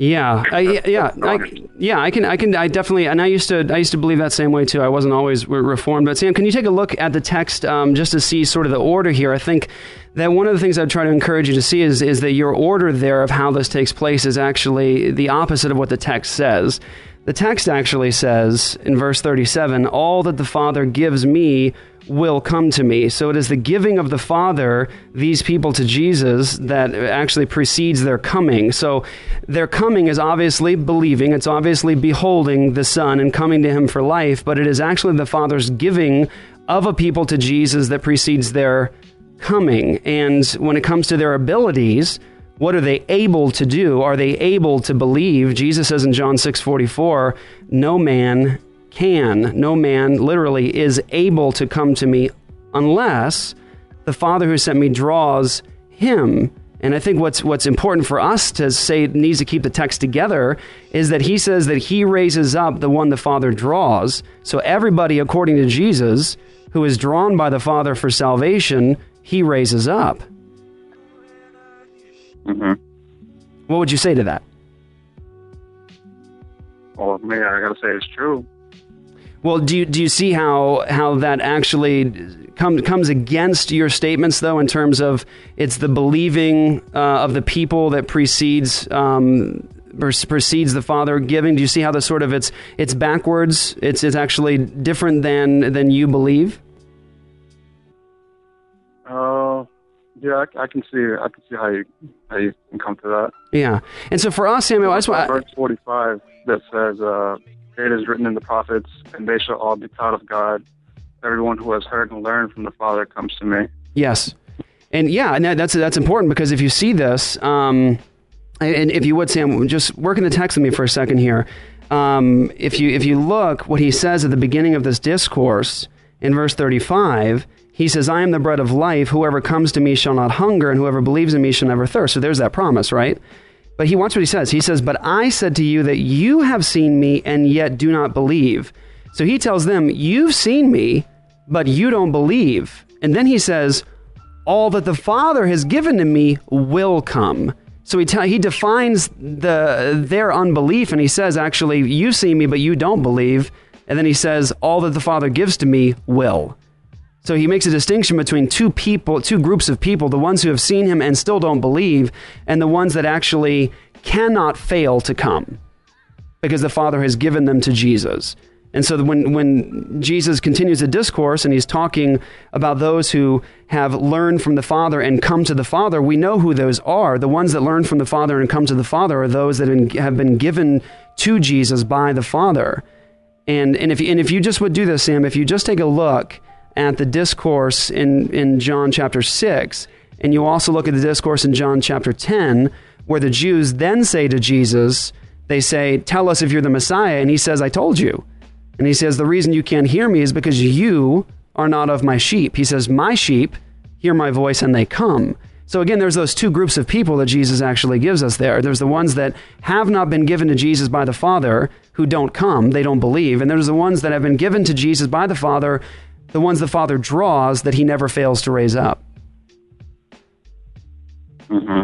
Yeah, I, yeah, yeah, I, yeah. I can, I can, I definitely, and I used to, I used to believe that same way too. I wasn't always re- reformed, but Sam, can you take a look at the text um, just to see sort of the order here? I think that one of the things I'd try to encourage you to see is, is that your order there of how this takes place is actually the opposite of what the text says. The text actually says in verse 37, All that the Father gives me will come to me. So it is the giving of the Father, these people to Jesus, that actually precedes their coming. So their coming is obviously believing, it's obviously beholding the Son and coming to Him for life, but it is actually the Father's giving of a people to Jesus that precedes their coming. And when it comes to their abilities, What are they able to do? Are they able to believe? Jesus says in John 6:44, "No man can, no man literally is able to come to me unless the Father who sent me draws him." And I think what's what's important for us to say needs to keep the text together is that he says that he raises up the one the Father draws. So everybody according to Jesus who is drawn by the Father for salvation, he raises up. hmm What would you say to that? Well, man, I gotta say it's true. Well, do you, do you see how how that actually comes comes against your statements though in terms of it's the believing uh, of the people that precedes um, precedes the Father giving? Do you see how the sort of it's it's backwards? It's it's actually different than than you believe. Uh, yeah, I, I can see. I can see how you how you can come to that. Yeah, and so for us, Samuel, I just want verse forty-five that says, uh, "It is written in the prophets, and they shall all be taught of God. Everyone who has heard and learned from the Father comes to me." Yes, and yeah, and that, that's that's important because if you see this, um, and if you would, Sam, just work in the text with me for a second here. Um, if you if you look, what he says at the beginning of this discourse in verse thirty-five, he says, "I am the bread of life. Whoever comes to me shall not hunger, and whoever believes in me shall never thirst." So there's that promise, right? But he wants what he says. He says, "But I said to you that you have seen me, and yet do not believe." So he tells them, "You've seen me, but you don't believe." And then he says, all that the Father has given to me will come. So he tell, he defines the their unbelief, and he says, actually, you see me, but you don't believe. And then he says, all that the Father gives to me will. So he makes a distinction between two people, two groups of people: the ones who have seen him and still don't believe, and the ones that actually cannot fail to come, because the Father has given them to Jesus. And so when, when Jesus continues the discourse and he's talking about those who have learned from the Father and come to the Father, we know who those are. The ones that learn from the Father and come to the Father are those that have been given to Jesus by the Father. And, and, if, and if you just would do this, Sam, if you just take a look at the discourse in, in John chapter 6, and you also look at the discourse in John chapter 10, where the Jews then say to Jesus, they say, Tell us if you're the Messiah. And he says, I told you. And he says, The reason you can't hear me is because you are not of my sheep. He says, My sheep hear my voice and they come. So again, there's those two groups of people that Jesus actually gives us there. There's the ones that have not been given to Jesus by the Father who don't come, they don't believe. And there's the ones that have been given to Jesus by the Father, the ones the Father draws that he never fails to raise up. hmm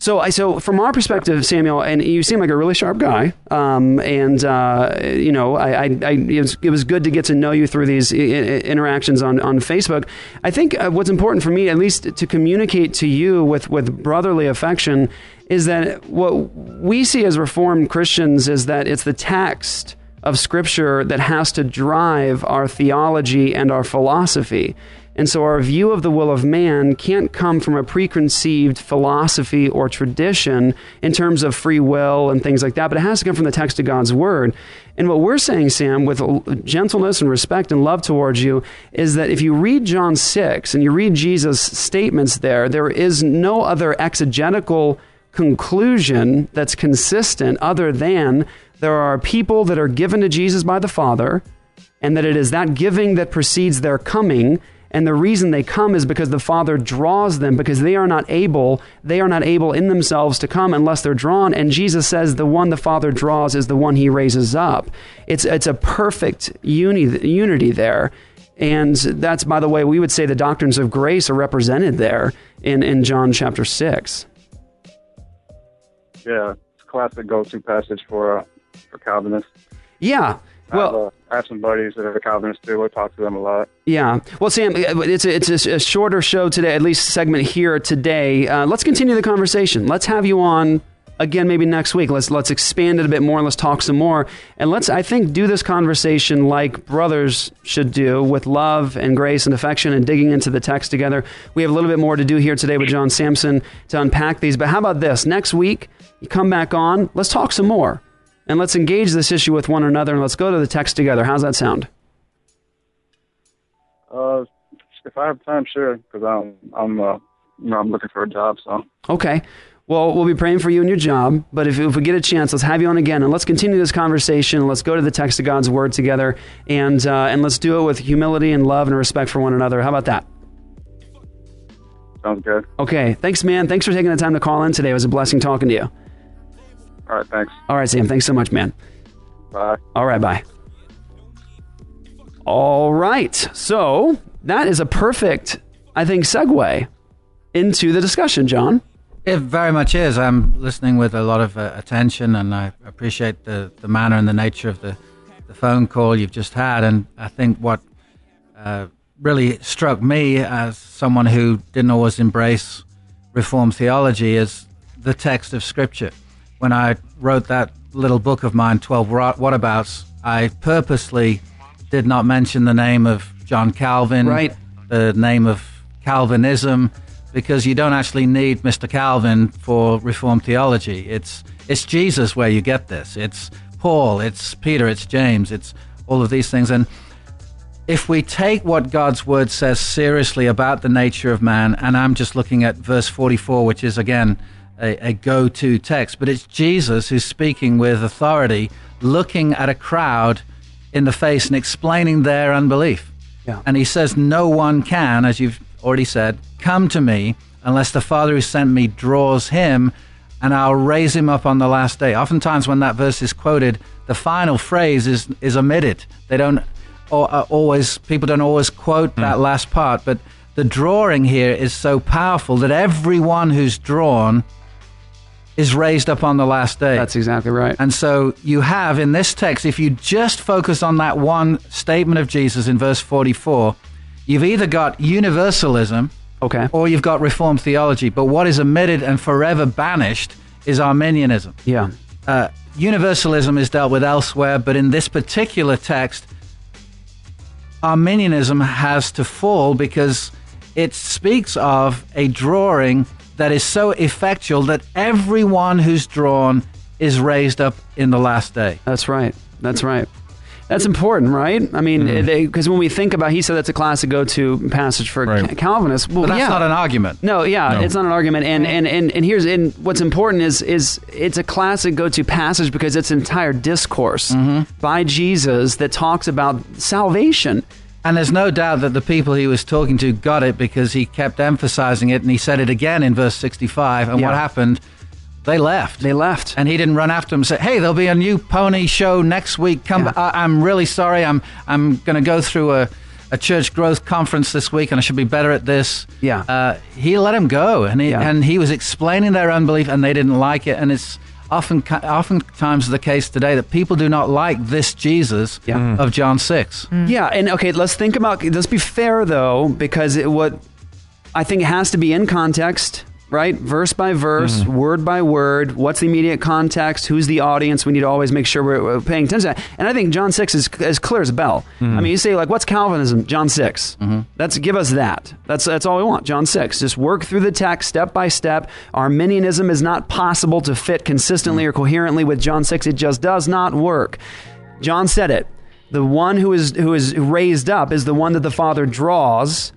So, I so from our perspective, Samuel, and you seem like a really sharp guy, um, and uh, you know, I, I, I it, was, it was good to get to know you through these I- I- interactions on, on Facebook. I think uh, what's important for me, at least, to communicate to you with with brotherly affection, is that what we see as Reformed Christians is that it's the text of Scripture that has to drive our theology and our philosophy. And so our view of the will of man can't come from a preconceived philosophy or tradition in terms of free will and things like that, but it has to come from the text of God's word. And what we're saying, Sam, with gentleness and respect and love towards you, is that if you read John 6 and you read Jesus' statements there, there is no other exegetical conclusion that's consistent other than there are people that are given to Jesus by the Father, and that it is that giving that precedes their coming. And the reason they come is because the Father draws them, because they are not able, they are not able in themselves to come unless they're drawn. And Jesus says the one the Father draws is the one he raises up. It's, it's a perfect uni, unity there. And that's, by the way, we would say the doctrines of grace are represented there in, in John chapter 6. Yeah, it's classic go-to passage for uh, for Calvinists. Yeah. Well, I have, uh, I have some buddies that are Calvinists too. I talk to them a lot. Yeah. Well, Sam, it's a, it's a, a shorter show today, at least segment here today. Uh, let's continue the conversation. Let's have you on again maybe next week. Let's let's expand it a bit more. And let's talk some more, and let's I think do this conversation like brothers should do, with love and grace and affection, and digging into the text together. We have a little bit more to do here today with John Samson to unpack these. But how about this? Next week, you come back on. Let's talk some more. And let's engage this issue with one another and let's go to the text together. How's that sound? Uh, if I have time, sure, because I'm I'm uh, you know, I'm looking for a job. So Okay. Well, we'll be praying for you and your job. But if, if we get a chance, let's have you on again and let's continue this conversation. Let's go to the text of God's word together and uh, and let's do it with humility and love and respect for one another. How about that? sounds good. Okay. Thanks, man. Thanks for taking the time to call in today. It was a blessing talking to you. All right, thanks. All right, Sam. Thanks so much, man. Bye. All right, bye. All right. So that is a perfect, I think, segue into the discussion, John. It very much is. I'm listening with a lot of uh, attention, and I appreciate the, the manner and the nature of the, the phone call you've just had. And I think what uh, really struck me as someone who didn't always embrace Reformed theology is the text of Scripture. When I wrote that little book of mine, 12 What- Whatabouts, I purposely did not mention the name of John Calvin, Right. the name of Calvinism, because you don't actually need Mr. Calvin for Reformed theology. It's it's Jesus where you get this. It's Paul, it's Peter, it's James, it's all of these things. And if we take what God's word says seriously about the nature of man, and I'm just looking at verse 44, which is again a, a go to text, but it's Jesus who's speaking with authority, looking at a crowd in the face and explaining their unbelief. Yeah. And he says, No one can, as you've already said, come to me unless the Father who sent me draws him, and I'll raise him up on the last day. Oftentimes, when that verse is quoted, the final phrase is, is omitted. They don't or, uh, always, people don't always quote that last part, but the drawing here is so powerful that everyone who's drawn is raised up on the last day. That's exactly right. And so you have in this text, if you just focus on that one statement of Jesus in verse 44, you've either got universalism okay. or you've got Reformed theology. But what is omitted and forever banished is Arminianism. Yeah. Uh, universalism is dealt with elsewhere, but in this particular text, Arminianism has to fall because it speaks of a drawing that is so effectual that everyone who's drawn is raised up in the last day. That's right. That's right. That's important, right? I mean, Mm-hmm. because when we think about, he said that's a classic go-to passage for Ca- Calvinists. Well, But that's yeah. not an argument. No, yeah, No. it's not an argument. And, and and and here's and what's important is is it's a classic go-to passage because it's an entire discourse Mm-hmm. by Jesus that talks about salvation. And there's no doubt that the people he was talking to got it because he kept emphasizing it and he said it again in verse 65. And Yeah. what happened? They left. They left. And he didn't run after them and say, hey, there'll be a new pony show next week. Come, I, I'm really sorry. I'm, I'm going to go through a, a church growth conference this week and I should be better at this. Yeah. Uh, he let him go and he, and he was explaining their unbelief and they didn't like it. And it's often, oftentimes the case today that people do not like this Jesus mm. of John 6. Mm. Yeah, and okay, let's think about. Let's be fair though, because it, what I think it has to be in context, right? Verse by verse, mm-hmm. word by word. What's the immediate context? Who's the audience? We need to always make sure we're, paying attention. And I think John six is as clear as a bell. Mm-hmm. I mean, you say like, what's Calvinism? John 6 mm-hmm. That's give us that. That's that's all we want. John six. Just work through the text step by step. Arminianism is not possible to fit consistently or coherently with John six. It just does not work. John said it. The one who is who is raised up is the one that the Father draws,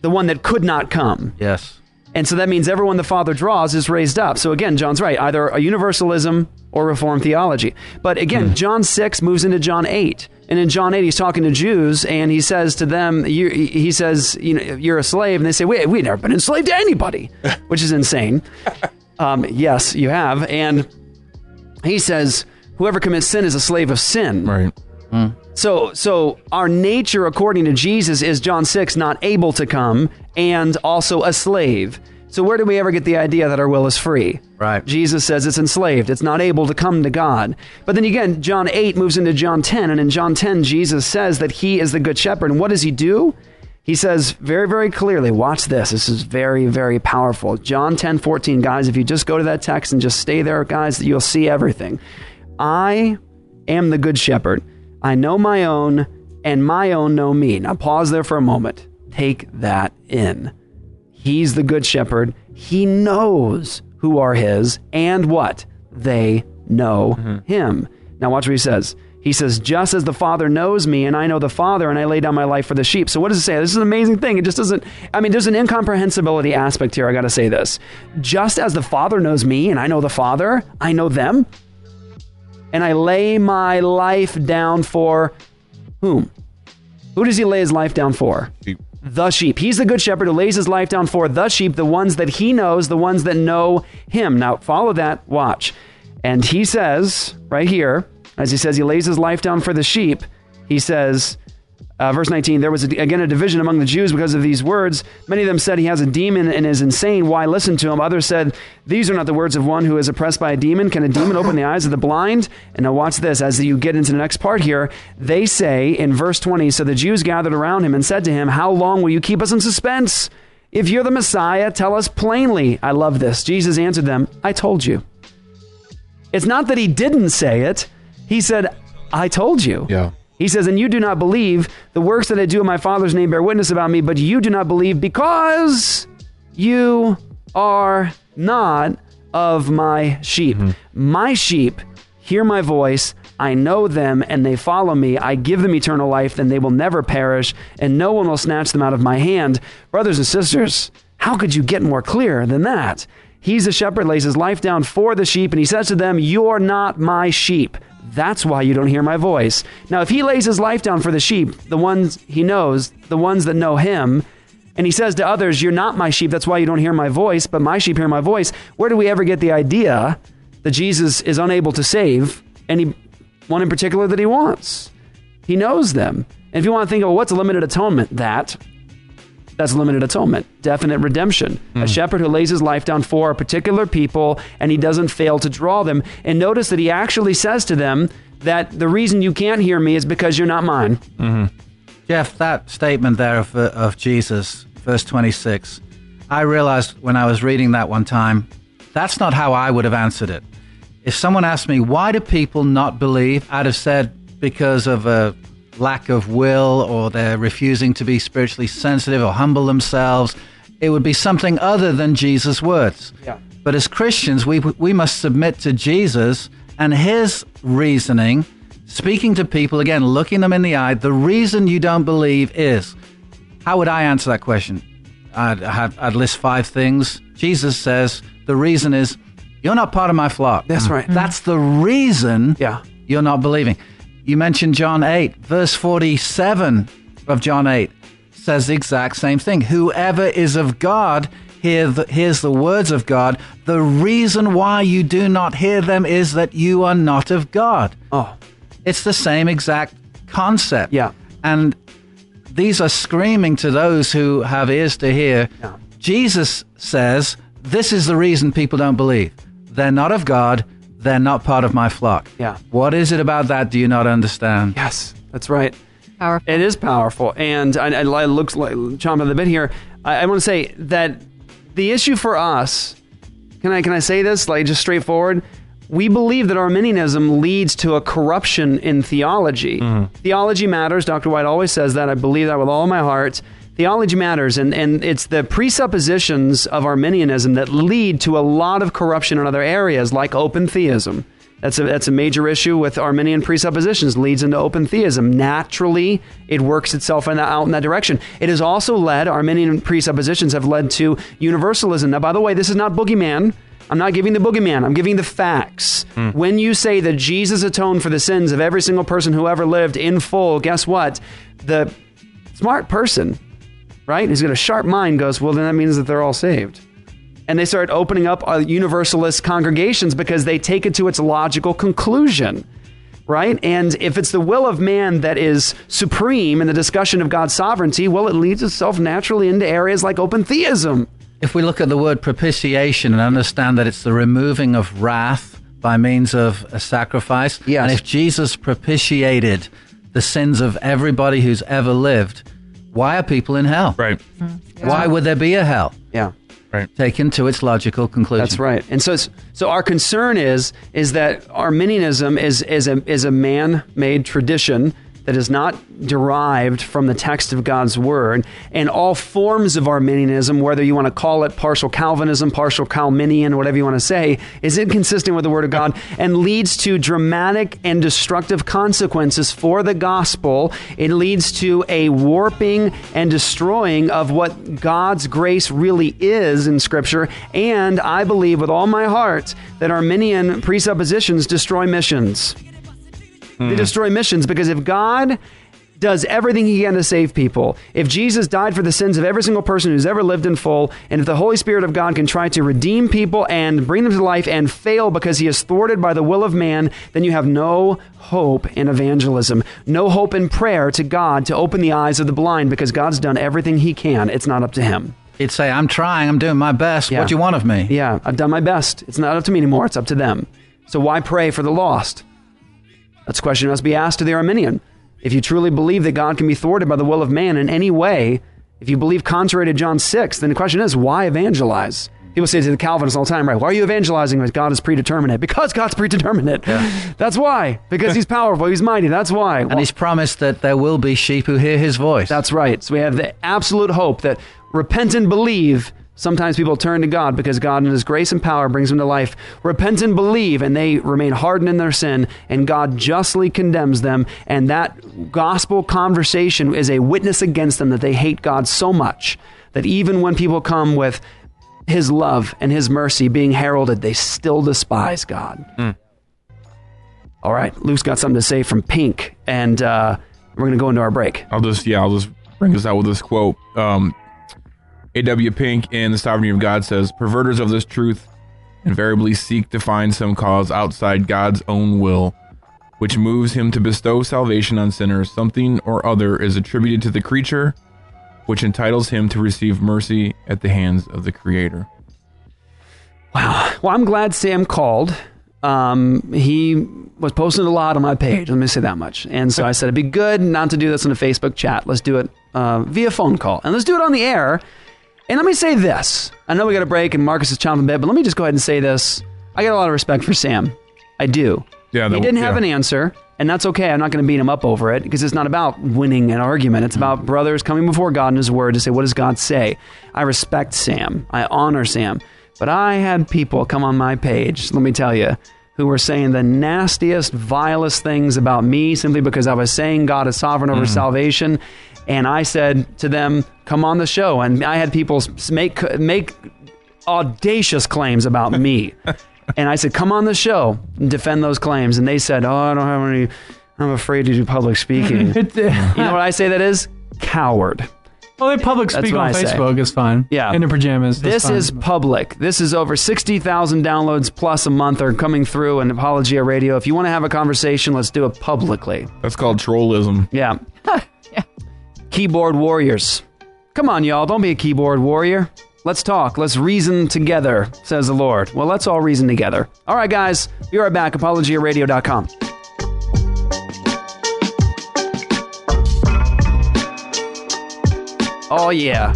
the one that could not come. Yes. And so that means everyone the Father draws is raised up. So again, John's right. Either a universalism or Reformed theology. But again, John 6 moves into John 8. And in John 8, he's talking to Jews and he says to them, you, he says, you know, you're a slave. And they say, we, we've never been enslaved to anybody, which is insane. Um, yes, you have. And he says, whoever commits sin is a slave of sin. Right. So, so our nature, according to Jesus, is John six, not able to come, and also a slave. So, where do we ever get the idea that our will is free? Right. Jesus says it's enslaved; it's not able to come to God. But then again, John eight moves into John ten, and in John ten, Jesus says that He is the good shepherd. And what does He do? He says very, very clearly, watch this. This is very, very powerful. John 10, 14, guys, if you just go to that text and just stay there, guys, you'll see everything. I am the good shepherd. I know my own, and my own know me. Now, pause there for a moment. Take that in. He's the good shepherd. He knows who are his and what? They know mm-hmm. him. Now, watch what he says. He says, just as the Father knows me and I know the Father and I lay down my life for the sheep. So what does it say? This is an amazing thing. It just doesn't, I mean, there's an incomprehensibility aspect here. I got to say this. Just as the Father knows me and I know the Father, I know them. And I lay my life down for whom? Who does he lay his life down for? The sheep. He's the good shepherd who lays his life down for the sheep, the ones that he knows, the ones that know him. Now, follow that, watch. And he says, right here, as he says he lays his life down for the sheep, he says, uh, verse 19, there was a, again a division among the Jews because of these words. Many of them said he has a demon and is insane. Why listen to him? Others said, These are not the words of one who is oppressed by a demon. Can a demon open the eyes of the blind? And now watch this. As you get into the next part here, they say in verse 20, So the Jews gathered around him and said to him, How long will you keep us in suspense? If you're the Messiah, tell us plainly. I love this. Jesus answered them, I told you. It's not that he didn't say it. He said, I told you. Yeah. He says, And you do not believe the works that I do in my Father's name bear witness about me, but you do not believe because you are not of my sheep. Mm-hmm. My sheep hear my voice. I know them and they follow me. I give them eternal life, then they will never perish, and no one will snatch them out of my hand. Brothers and sisters, how could you get more clear than that? He's a shepherd, lays his life down for the sheep, and he says to them, You're not my sheep. That's why you don't hear my voice. Now, if he lays his life down for the sheep, the ones he knows, the ones that know him, and he says to others, You're not my sheep, that's why you don't hear my voice, but my sheep hear my voice, where do we ever get the idea that Jesus is unable to save anyone in particular that he wants? He knows them. And if you want to think of what's a limited atonement, that that's limited atonement, definite redemption. A hmm. shepherd who lays his life down for a particular people and he doesn't fail to draw them. And notice that he actually says to them that the reason you can't hear me is because you're not mine. Mm-hmm. Jeff, that statement there of, uh, of Jesus, verse 26, I realized when I was reading that one time, that's not how I would have answered it. If someone asked me, why do people not believe? I'd have said, because of a lack of will or they're refusing to be spiritually sensitive or humble themselves. It would be something other than Jesus' words. Yeah. But as Christians, we, we must submit to Jesus and his reasoning, speaking to people, again, looking them in the eye. The reason you don't believe is how would I answer that question? I'd, I'd, I'd list five things. Jesus says the reason is you're not part of my flock. That's mm. right. That's the reason yeah. you're not believing. You mentioned John 8, verse 47 of John 8 says the exact same thing. Whoever is of God hear the, hears the words of God. The reason why you do not hear them is that you are not of God. Oh. It's the same exact concept. Yeah. And these are screaming to those who have ears to hear. Yeah. Jesus says, This is the reason people don't believe. They're not of God. They're not part of my flock. Yeah. What is it about that do you not understand? Yes, that's right. Powerful. It is powerful, and I, I, it looks like chomping on the bit here. I, I want to say that the issue for us, can I can I say this like just straightforward? We believe that Arminianism leads to a corruption in theology. Mm-hmm. Theology matters. Dr. White always says that. I believe that with all my heart. Theology matters, and, and it's the presuppositions of Arminianism that lead to a lot of corruption in other areas, like open theism. That's a, that's a major issue with Arminian presuppositions, leads into open theism. Naturally, it works itself in that, out in that direction. It has also led, Arminian presuppositions have led to universalism. Now, by the way, this is not boogeyman. I'm not giving the boogeyman. I'm giving the facts. Hmm. When you say that Jesus atoned for the sins of every single person who ever lived in full, guess what? The smart person, right, who's got a sharp mind goes, well, then that means that they're all saved. And they start opening up uh, universalist congregations because they take it to its logical conclusion right? And if it's the will of man that is supreme in the discussion of god's sovereignty well it leads itself naturally into areas like open theism. If we look at the word propitiation and understand that it's the removing of wrath by means of a sacrifice, Yes. and if Jesus propitiated the sins of everybody who's ever lived, why are people in hell? Right. Mm-hmm. Why would there be a hell? yeah Right. Taken to its logical conclusion. That's right. And so, it's, so our concern is is that Arminianism is is a is a man-made tradition that is not derived from the text of God's word. And all forms of Arminianism, whether you want to call it partial Calvinism, partial Calminian, whatever you want to say, is inconsistent with the word of God and leads to dramatic and destructive consequences for the gospel. It leads to a warping and destroying of what God's grace really is in Scripture. And I believe with all my heart that Arminian presuppositions destroy missions. They hmm. destroy missions because if God does everything he can to save people, if Jesus died for the sins of every single person who's ever lived in full, and if the Holy Spirit of God can try to redeem people and bring them to life and fail because he is thwarted by the will of man, then you have no hope in evangelism, no hope in prayer to God to open the eyes of the blind because God's done everything he can. It's not up to him. He'd say, I'm trying, I'm doing my best. What do you want of me? Yeah, I've done my best. It's not up to me anymore, it's up to them. So why pray for the lost? That's a question that must be asked to the Arminian. If you truly believe that God can be thwarted by the will of man in any way, if you believe contrary to John 6, then the question is, why evangelize? People say to the Calvinists all the time, right? Why are you evangelizing if God is predeterminate? Because God's predeterminate. it. That's why. Because He's powerful, He's mighty. That's why. And he's promised that there will be sheep who hear his voice. That's right. So we have the absolute hope that repent and believe. Sometimes people turn to God because God, in His grace and power, brings them to life. Repent and believe, and they remain hardened in their sin, and God justly condemns them. And that gospel conversation is a witness against them that they hate God so much that even when people come with His love and His mercy being heralded, they still despise God. All right, Luke's got something to say from Pink, and uh, we're going to go into our break. I'll just yeah, I'll just bring us out with this quote. Um, A.W. Pink in The Sovereignty of God says, "Perverters of this truth invariably seek to find some cause outside God's own will, which moves him to bestow salvation on sinners. Something or other is attributed to the creature, which entitles him to receive mercy at the hands of the Creator." Wow. Well, I'm glad Sam called. Um, he was posting a lot on my page. Let me say that much. And so I said it'd be good not to do this in a Facebook chat. Let's do it uh, via phone call, and let's do it on the air. And let me say this: I know we got a break, and Marcus is chomping a bit, but let me just go ahead and say this: I got a lot of respect for Sam. I do. Yeah, he didn't have yeah. an answer, and that's okay. I'm not going to beat him up over it because it's not about winning an argument. It's about brothers coming before God and His Word to say, "What does God say?" I respect Sam. I honor Sam. But I had people come on my page. Let me tell you. Who were saying the nastiest, vilest things about me simply because I was saying God is sovereign over mm. salvation, and I said to them, "Come on the show." And I had people make make audacious claims about me. and I said, come on the show and defend those claims. And they said, oh, I don't have any, I'm afraid to do public speaking. Uh, you know what I say that is? Coward. Well, they public speak on I say. Facebook is fine. Yeah. In the pajamas. This fine. is public. This is over 60,000 downloads plus a month are coming through in Apologia Radio. If you want to have a conversation, let's do it publicly. That's called trollism. Yeah. Keyboard warriors. Come on, y'all. Don't be a keyboard warrior. Let's talk. Let's reason together, says the Lord. Well, let's all reason together. All right, guys. Be right back. ApologiaRadio.com. Oh, yeah.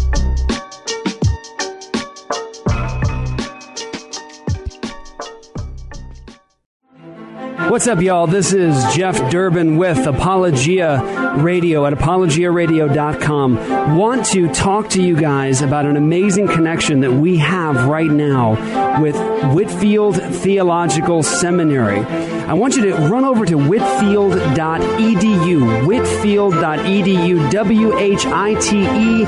What's up, y'all? This is Jeff Durbin with Apologia Radio at apologiaradio.com. Want to talk to you guys about an amazing connection that we have right now with Whitefield Theological Seminary. I want you to run over to whitefield.edu, whitefield.edu, W H I T E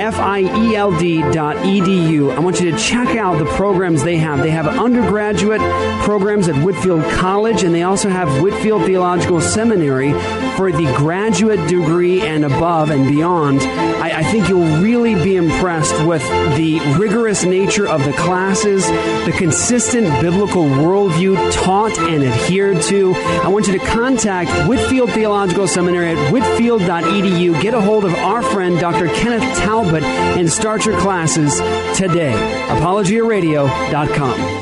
F I E L D dot edu. I want you to check out the programs they have. They have undergraduate programs at Whitefield College, and they also have Whitefield Theological Seminary for the graduate degree and above and beyond. I, I think you'll really be impressed with the rigorous nature of the classes, the consistent biblical worldview taught and adhered to. I want you to contact Whitefield Theological Seminary at whitefield.edu. Get a hold of our friend Dr. Kenneth Talbot and start your classes today. ApologiaRadio.com.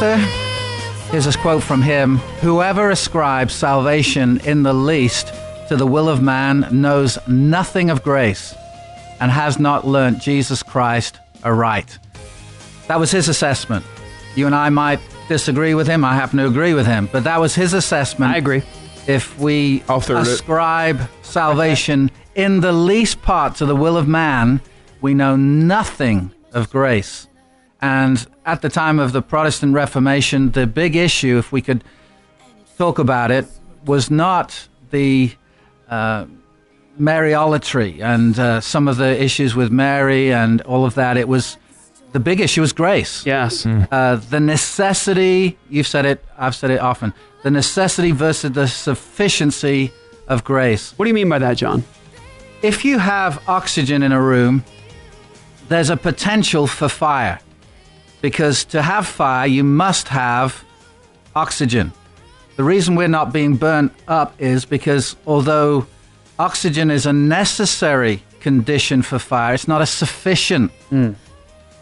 Luther, here's a quote from him Whoever ascribes salvation in the least to the will of man knows nothing of grace and has not learnt Jesus Christ aright. That was his assessment. You and I might disagree with him. I happen to agree with him. But that was his assessment. I agree. If we third it. ascribe salvation in the least part to the will of man, we know nothing of grace. And at the time of the Protestant Reformation, the big issue, if we could talk about it, was not the uh, Mariolatry and uh, some of the issues with Mary and all of that. It was the big issue was grace. Yes. Uh, the necessity, you've said it, I've said it often, the necessity versus the sufficiency of grace. What do you mean by that, John? If you have oxygen in a room, there's a potential for fire. Because to have fire, you must have oxygen. The reason we're not being burnt up is because although oxygen is a necessary condition for fire, it's not a sufficient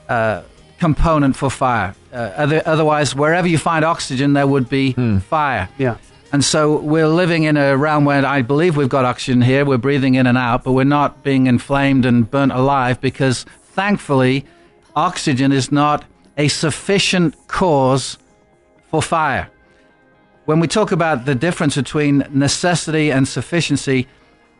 uh, component for fire. Uh, other, otherwise, wherever you find oxygen, there would be fire. Yeah. And so we're living in a realm where I believe we've got oxygen here. We're breathing in and out, but we're not being inflamed and burnt alive because thankfully, oxygen is not a sufficient cause for fire. When we talk about the difference between necessity and sufficiency,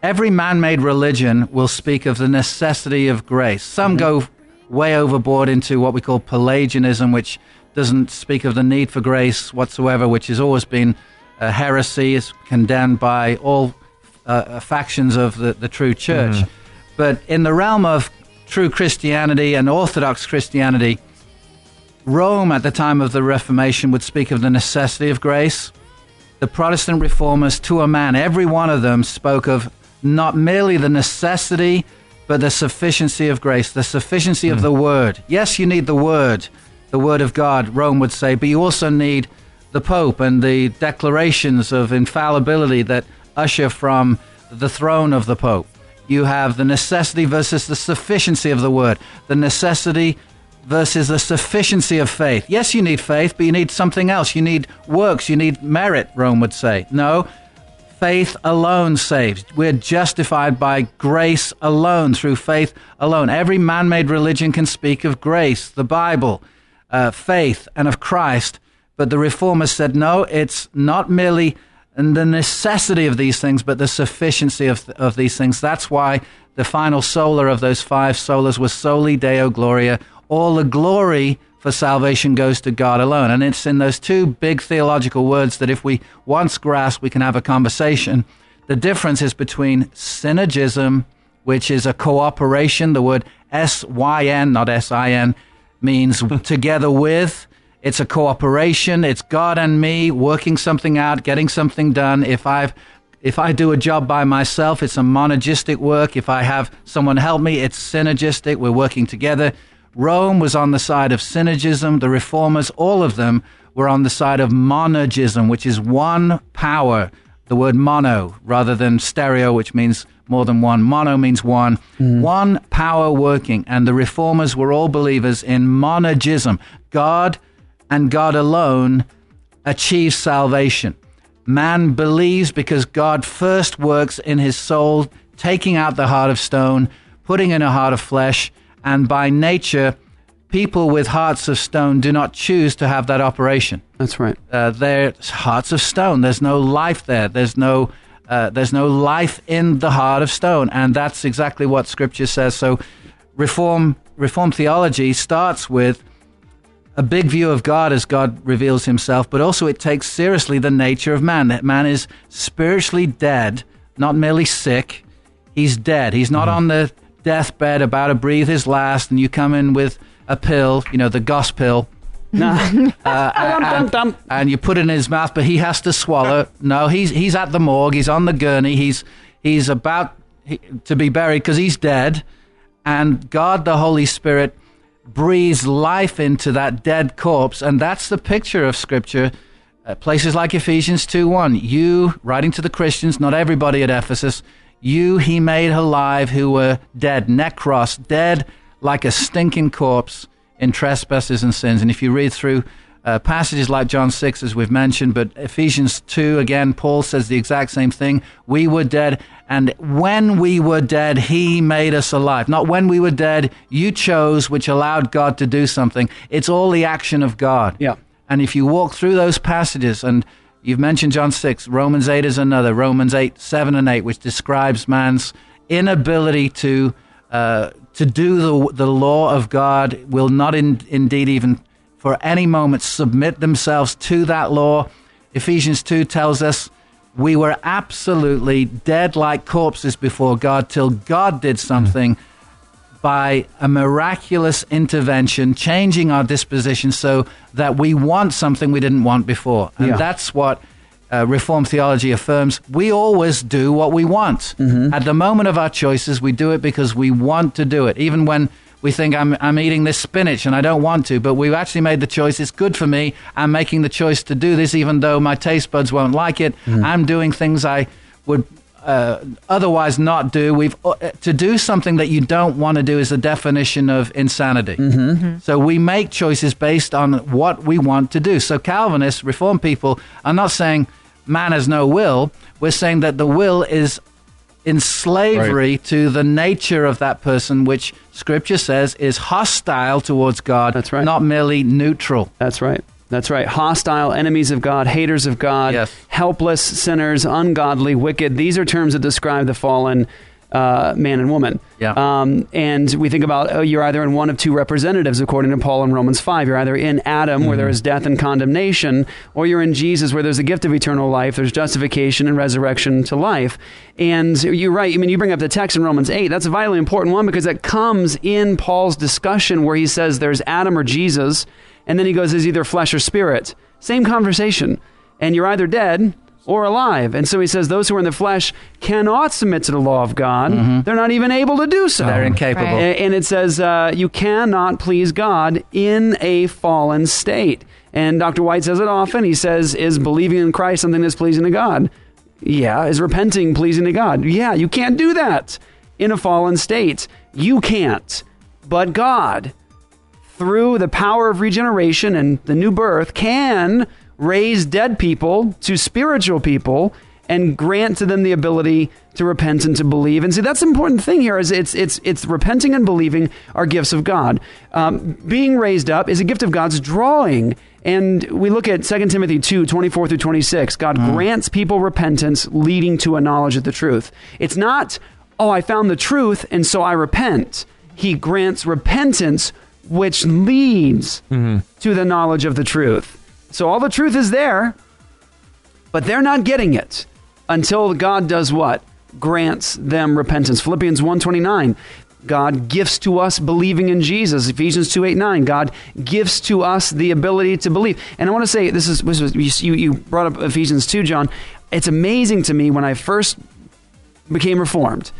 every man made religion will speak of the necessity of grace. Some go way overboard into what we call Pelagianism, which doesn't speak of the need for grace whatsoever, which has always been a heresy, is condemned by all uh, factions of the, the true church. Mhm. But in the realm of true Christianity and Orthodox Christianity, Rome at the time of the Reformation would speak of the necessity of grace. The Protestant reformers, to a man, every one of them spoke of not merely the necessity, but the sufficiency of grace, the sufficiency of hmm. the Word. Yes, you need the Word, the Word of God, Rome would say, but you also need the Pope and the declarations of infallibility that usher from the throne of the Pope. You have the necessity versus the sufficiency of the Word, the necessity versus the sufficiency of faith. Yes, you need faith, but you need something else. You need works, you need merit, Rome would say. No, faith alone saves. We're justified by grace alone, through faith alone. Every man made religion can speak of grace, the Bible, uh, faith, and of Christ. But the reformers said, no, it's not merely the necessity of these things, but the sufficiency of, of these things. That's why the final sola of those five solas was soli Deo Gloria. All the glory for salvation goes to God alone. And it's in those two big theological words that if we once grasp, we can have a conversation. The difference is between synergism, which is a cooperation. The word S Y N, not S I N, means together with. It's a cooperation. It's God and me working something out, getting something done. If I've if I do a job by myself, it's a monergistic work. If I have someone help me, it's synergistic. We're working together. Rome was on the side of synergism. The reformers, all of them, were on the side of monergism, which is one power. The word mono rather than stereo, which means more than one. Mono means one. Hmm. One power working. And the reformers were all believers in monergism. God and God alone achieves salvation. Man believes because God first works in his soul, taking out the heart of stone, putting in a heart of flesh, and by nature, people with hearts of stone do not choose to have that operation. That's right. Uh, they're hearts of stone. There's no life there. There's no uh, there's no life in the heart of stone, and that's exactly what Scripture says. So, reform reform theology starts with a big view of God as God reveals himself, but also it takes seriously the nature of man. That man is spiritually dead, not merely sick. He's dead. He's not on the deathbed about to breathe his last, and you come in with a pill, you know, the gospel. uh, and, and you put it in his mouth, but he has to swallow. No, he's he's at the morgue. He's on the gurney. He's he's about to be buried because he's dead, and God, the Holy Spirit, breathes life into that dead corpse, and that's the picture of Scripture. Uh, places like Ephesians 2 1, you, writing to the Christians, not everybody at Ephesus, you he made alive who were dead, necros, dead like a stinking corpse. in trespasses and sins. And if you read through uh, passages like John 6, as we've mentioned, but Ephesians 2, again, Paul says the exact same thing. We were dead, and when we were dead, he made us alive. Not when we were dead, you chose, which allowed God to do something. It's all the action of God. Yeah. And if you walk through those passages, and you've mentioned John 6, Romans 8 is another, Romans 8, 7 and 8, which describes man's inability to. Uh, to do the, the law of God will not in, indeed even for any moment submit themselves to that law. Ephesians 2 tells us we were absolutely dead like corpses before God till God did something by a miraculous intervention, changing our disposition so that we want something we didn't want before. And Yeah. that's what uh, Reformed theology affirms. We always do what we want. At the moment of our choices, we do it because we want to do it. Even when we think I'm, I'm eating this spinach and I don't want to, but we've actually made the choice. It's good for me. I'm making the choice to do this, even though my taste buds won't like it. I'm doing things I would uh, otherwise not do. We've uh, to do something that you don't want to do is the definition of insanity. So we make choices based on what we want to do. So Calvinists, Reformed people, are not saying man has no will. We're saying that the will is in slavery to the nature of that person, which Scripture says is hostile towards God. That's right. Not merely neutral. That's right. That's right. Hostile, enemies of God, haters of God, helpless, sinners, ungodly, wicked. These are terms that describe the fallen uh, man and woman. Yeah. Um, and we think about oh, you're either in one of two representatives, according to Paul in Romans 5. You're either in Adam, where there is death and condemnation, or you're in Jesus, where there's a gift of eternal life, there's justification and resurrection to life. And you're right. I mean, you bring up the text in Romans 8. That's a vitally important one because it comes in Paul's discussion where he says there's Adam or Jesus, and then he goes, is either flesh or spirit. Same conversation. And you're either dead or alive. And so he says those who are in the flesh cannot submit to the law of God. They're not even able to do so. They're incapable. Right. And it says uh, you cannot please God in a fallen state. And Dr. White says it often. He says, Is believing in Christ something that's pleasing to God? Yeah. Is repenting pleasing to God? Yeah. You can't do that in a fallen state. You can't. But God, through the power of regeneration and the new birth, can raise dead people to spiritual people and grant to them the ability to repent and to believe. And see, that's the important thing here is it's it's it's repenting and believing are gifts of God. Um, being raised up is a gift of God's drawing. And we look at 2 Timothy 2, 24 through 26. God grants people repentance leading to a knowledge of the truth. It's not, oh, I found the truth and so I repent. He grants repentance which leads mm-hmm. to the knowledge of the truth. So all the truth is there, but they're not getting it until God does what? Grants them repentance. Philippians 1:29. God gifts to us believing in Jesus. Ephesians 2 8 9. God gifts to us the ability to believe. And I want to say this is, this was you, you brought up Ephesians 2, John. It's amazing to me when I first became reformed.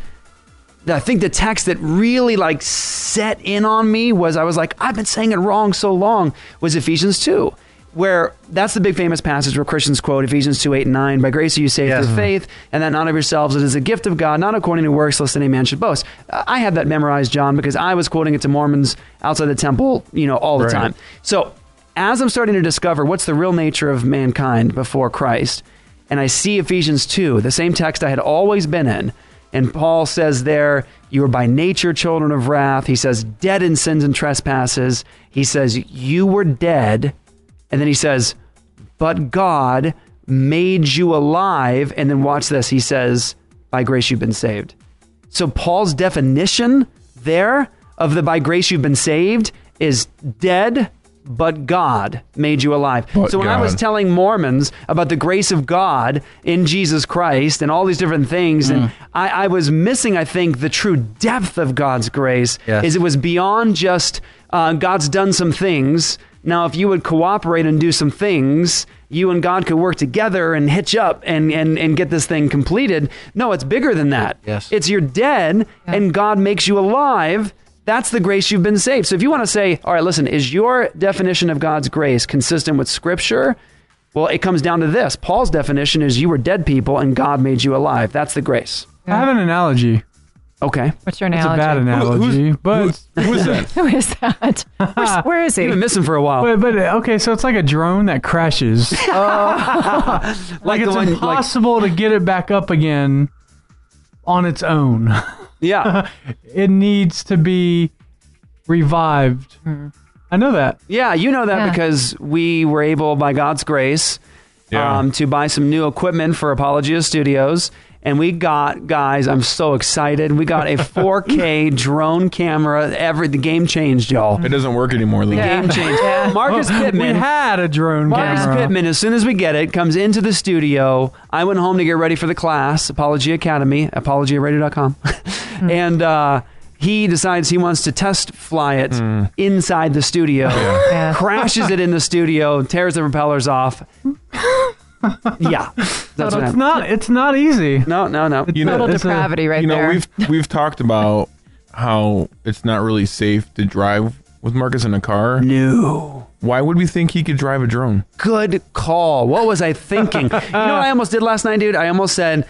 I think the text that really like set in on me was I was like, I've been saying it wrong so long, was Ephesians 2 where that's the big famous passage where Christians quote Ephesians 2 8 and 9. By grace are you saved through faith, and that not of yourselves. It is a gift of God, not according to works, lest any man should boast. I had that memorized, John, because I was quoting it to Mormons outside the temple, you know, all the Right. time. So as I'm starting to discover what's the real nature of mankind before Christ, and I see Ephesians 2, the same text I had always been in, and Paul says there, you are by nature children of wrath. He says, dead in sins and trespasses. He says, you were dead. And then he says, but God made you alive. And then watch this. He says, by grace you've been saved. So Paul's definition there of the by grace you've been saved is dead, but God made you alive. But so when I was telling Mormons about the grace of God in Jesus Christ and all these different things, and I, I was missing, I think, the true depth of God's grace Yes. is it was beyond just uh, God's done some things. Now, if you would cooperate and do some things, you and God could work together and hitch up and, and, and get this thing completed. No, it's bigger than that. Yes. It's you're dead and God makes you alive. That's the grace you've been saved. So if you want to say, all right, listen, is your definition of God's grace consistent with Scripture? Well, it comes down to this. Paul's definition is you were dead people and God made you alive. That's the grace. I have an analogy. Okay. What's your It's a analogy? bad analogy, but who is that? Who is that? Where's, where is he? You've been missing for a while. But, but okay, so it's like a drone that crashes. Oh. like, Like it's one- like- impossible to get it back up again on its own. Yeah. it needs to be revived. I know that. Yeah, you know that Yeah. because we were able, by God's grace, um, to buy some new equipment for Apologia Studios. And we got, guys, I'm so excited. We got a 4K drone camera. Every the game changed, y'all. It doesn't work anymore. The Luke. game changed. Marcus Well, Pittman. We had a drone camera. Marcus camera. Pittman, as soon as we get it, comes into the studio. I went home to get ready for the class, Apologia Academy, apologiaradio.com. and uh, he decides he wants to test fly it inside the studio, Yeah. crashes it in the studio, tears the propellers off. yeah. That's So it's happened. not. It's not easy. No, no, no. You know, Total depravity right you know, there. we've we've talked about how it's not really safe to drive with Marcus in a car. No. Why would we think he could drive a drone? Good call. What was I thinking? you know what I almost did last night, dude? I almost said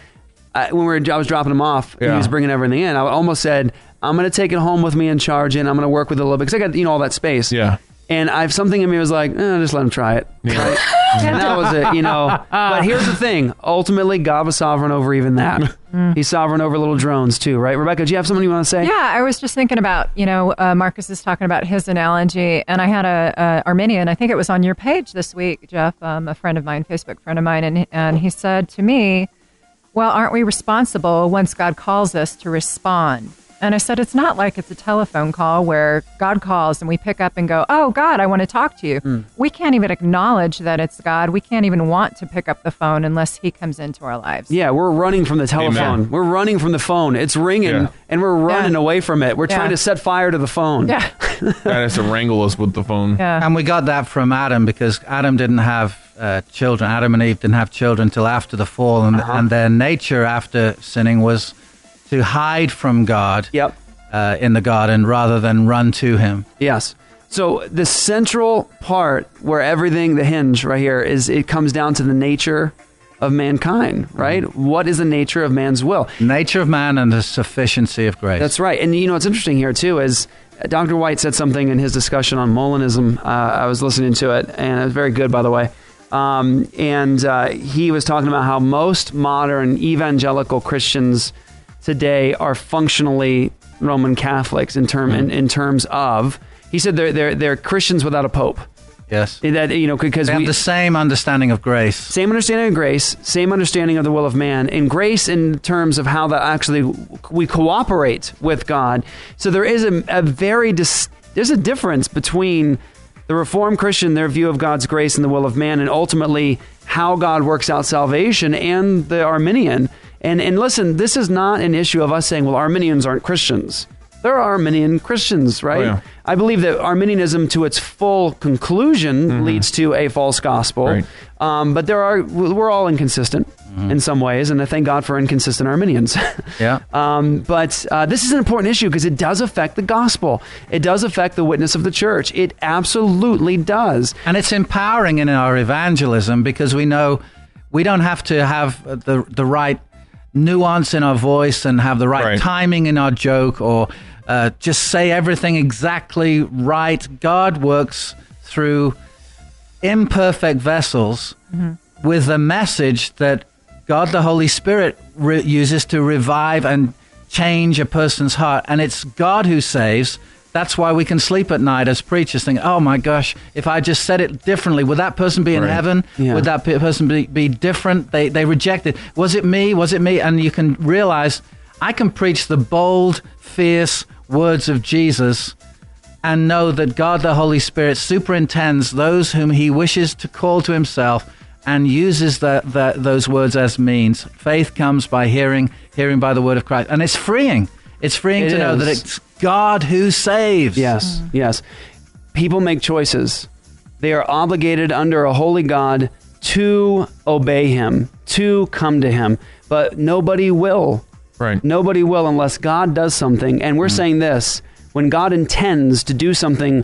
I, when we were, I was dropping him off, Yeah. he was bringing everything in. I almost said, "I'm going to take it home with me and charge it. and I'm going to work with it a little bit because I got you know all that space." Yeah. And I've something in me was like, eh, just let him try it. Right? and that was it, you know. But here's the thing: ultimately, God was sovereign over even that. He's sovereign over little drones too, right? Rebecca, do you have something you want to say? Yeah, I was just thinking about, you know, uh, Marcus is talking about his analogy, and I had a, a Arminian. I think it was on your page this week, Jeff, um, a friend of mine, Facebook friend of mine, and and he said to me, "Well, aren't we responsible once God calls us to respond?" And I said, "It's not like it's a telephone call where God calls and we pick up and go, "Oh God, I want to talk to you." We can't even acknowledge that it's God. We can't even want to pick up the phone unless He comes into our lives. Yeah, we're running from the telephone. Amen. We're running from the phone. It's ringing, Yeah. and we're running Yeah. away from it. We're Yeah. trying to set fire to the phone. Yeah, God has to wrangle us with the phone. yeah. And we got that from Adam because Adam didn't have uh, children. Adam and Eve didn't have children until after the fall, and, Uh-huh. and their nature after sinning was to hide from God Yep. uh, in the garden rather than run to Him. Yes. So the central part where everything, the hinge right here, is it comes down to the nature of mankind, right? What is the nature of man's will? Nature of man and the sufficiency of grace. That's right. And you know what's interesting here too is Dr. White said something in his discussion on Molinism. Uh, I was listening to it, and it was very good, by the way. Um, and uh, he was talking about how most modern evangelical Christians today are functionally Roman Catholics in term in, mm. in terms of. He said they're they're they're Christians without a pope. yes. That you know because They we the same understanding of grace. same understanding of grace, same understanding of the will of man, and grace in terms of how that actually we cooperate with God. So there is a, a very dis- there's a difference between the Reformed Christian, their view of God's grace and the will of man, and ultimately how God works out salvation, and the Arminian. And and listen, this is not an issue of us saying, well, Arminians aren't Christians. There are Arminian Christians, right? Oh, yeah. I believe that Arminianism, to its full conclusion, leads to a false gospel. Right. Um, but there are we're all inconsistent in some ways, and I thank God for inconsistent Arminians. Yeah. um, but uh, this is an important issue because it does affect the gospel. It does affect the witness of the church. It absolutely does. And it's empowering in our evangelism because we know we don't have to have the the right nuance in our voice and have the right, Right. timing in our joke or uh, just say everything exactly right. God works through imperfect vessels with a message that God the Holy Spirit re- uses to revive and change a person's heart. And it's God who saves. That's why we can sleep at night as preachers, think, oh my gosh, if I just said it differently, would that person be in Right. heaven? Yeah. Would that person be, be different? They, they rejected. It. Was it me? Was it me? And you can realize I can preach the bold, fierce words of Jesus and know that God the Holy Spirit superintends those whom he wishes to call to himself and uses the, the, those words as means. Faith comes by hearing, hearing by the word of Christ. And it's freeing. It's freeing It to know that it's God who saves. Yes, yes. People make choices. They are obligated under a holy God to obey Him, to come to Him. But nobody will. Right. Nobody will unless God does something. And we're mm. saying this when God intends to do something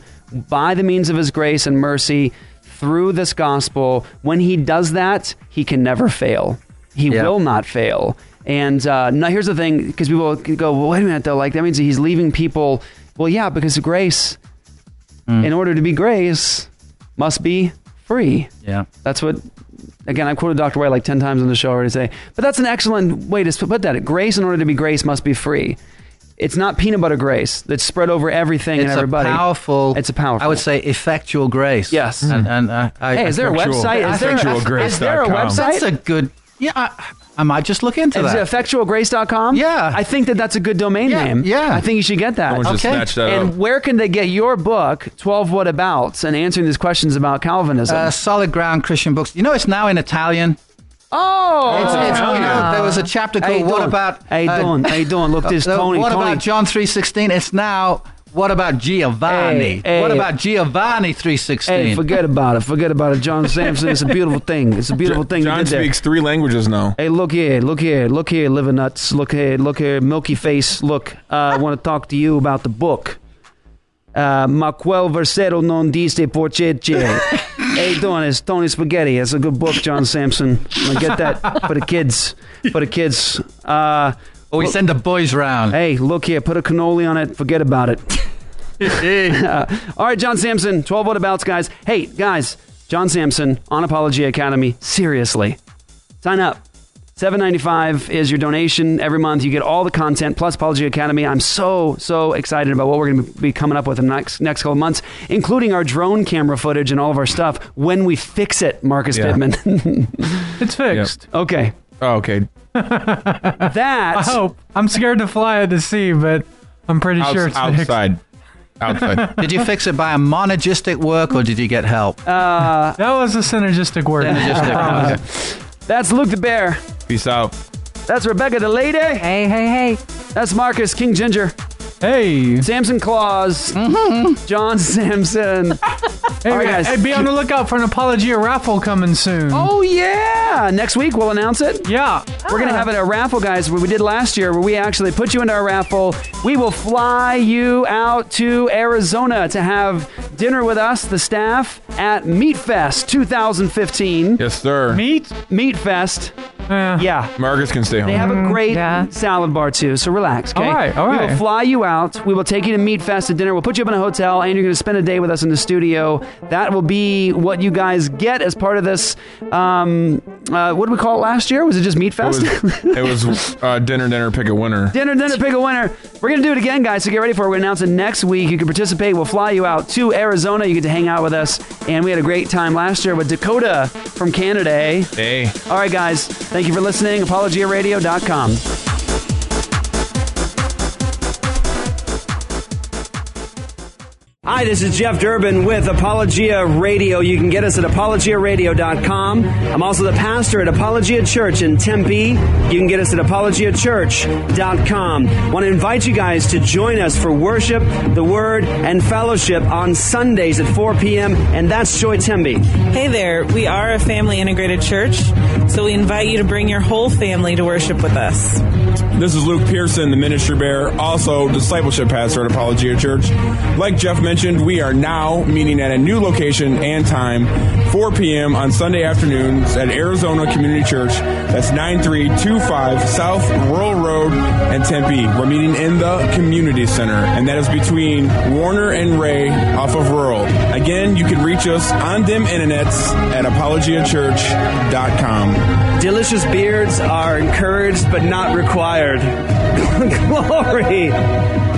by the means of His grace and mercy through this gospel, when He does that, He can never fail. He Yeah. will not fail. And uh, now here's the thing, because people go, well, wait a minute though, like that means he's leaving people. Well, yeah, because grace, in order to be grace, must be free. Yeah. That's what. Again, I've quoted Dr. White like ten times on the show already today, but that's an excellent way to put that. Grace, in order to be grace, must be free. It's not peanut butter grace that's spread over everything and It's everybody. a powerful. It's a powerful. I would say effectual grace. Yes. And, and uh, I, Hey, is there a effectual- website? Is there, is there a website? That's a good. Yeah, I, I might just look into Is that. it effectualgrace.com? Yeah. I think that that's a good domain Yeah, name. yeah. I think you should get that. Someone just Okay. snatched that and up. where can they get your book, 12 What Abouts, and answering these questions about Calvinism? Uh, solid ground Christian books. You know, it's now in Italian. Oh, It's- it's- you know, there was a chapter called you "What about?" Hey, you doing? How you doing? Look, this uh, Tony- What Tony- about John three sixteen? It's now. What about Giovanni? Hey, hey. what about Giovanni three sixteen? Hey, forget about it. Forget about it. John Samson, it's a beautiful thing. It's a beautiful thing. John did there. speaks three languages now. Hey, look here, look here, look here, liver nuts. Look here, look here, milky face. Look, uh, I want to talk to you about the book. Uh, ma quel versetto non diste porcece. hey, doing it's Tony Spaghetti. It's a good book, John Samson. I'm gonna get that for the kids. For the kids. Uh, or we send the boys round. Hey, look here, put a cannoli on it. Forget about it. Uh, all right, John Samson, 12 what abouts, guys. Hey, guys, John Samson on Apologia Academy. Seriously, sign up. Seven ninety five is your donation every month. You get all the content plus Apologia Academy. I'm so so excited about what we're going to be coming up with in the next next couple of months, including our drone camera footage and all of our stuff when we fix it. Marcus Yeah. Pittman. It's fixed. okay. Oh, okay. That I hope. I'm scared to fly it to sea, but I'm pretty Outs- sure it's fixed. outside. Outside. did you fix it by a monergistic work or did you get help? Uh, that was a synergistic work. Synergistic, I promise. That's Luke the Bear. Peace out. That's Rebecca the Lady. Hey, hey, hey. That's Marcus King Ginger. Hey. Samson Claus. Mm-hmm. John Samson. Hey, All right, guys. hey, be on the lookout for an Apologia raffle coming soon. Oh yeah! Next week we'll announce it. Yeah, we're gonna ah. have it a raffle, guys. What we did last year, where we actually put you into our raffle. We will fly you out to Arizona to have dinner with us, the staff, at Meat Fest 2015. Yes, sir. Meat? Meat Fest. Yeah. Marcus can stay home. They have a great salad bar too, so relax. Okay. All right, all We will fly you out. We will take you to Meat Fest at dinner. We'll put you up in a hotel, and you're going to spend a day with us in the studio. That will be what you guys get as part of this. Um, uh, what did we call it last year? Was it just Meat It Fest? was, it was uh, dinner, dinner, pick a winner. Dinner, dinner, pick a winner. We're going to do it again, guys, so get ready for it. We're going to announce it next week. You can participate. We'll fly you out to Arizona. You get to hang out with us. And we had a great time last year with Dakota from Canada. eh? Hey. All right, guys. Thank you for listening. ApologiaRadio.com. Hi, this is Jeff Durbin with Apologia Radio. You can get us at apologiaradio.com. I'm also the pastor at Apologia Church in Tempe. You can get us at apologiachurch.com. Want to invite you guys to join us for worship, the word, and fellowship on Sundays at 4 p.m. And that's Joy Tempe. Hey there, we are a family integrated church, so we invite you to bring your whole family to worship with us. This is Luke Pearson, the ministry bearer, also discipleship pastor at Apologia Church. Like Jeff mentioned, we are now meeting at a new location and time, 4 p.m. on Sunday afternoons at Arizona Community Church. That's 9325 South Rural Road and Tempe. We're meeting in the community center, and that is between Warner and Ray off of Rural. Again, you can reach us on them internets at apologiachurch.com. Delicious beards are encouraged but not required. Glory.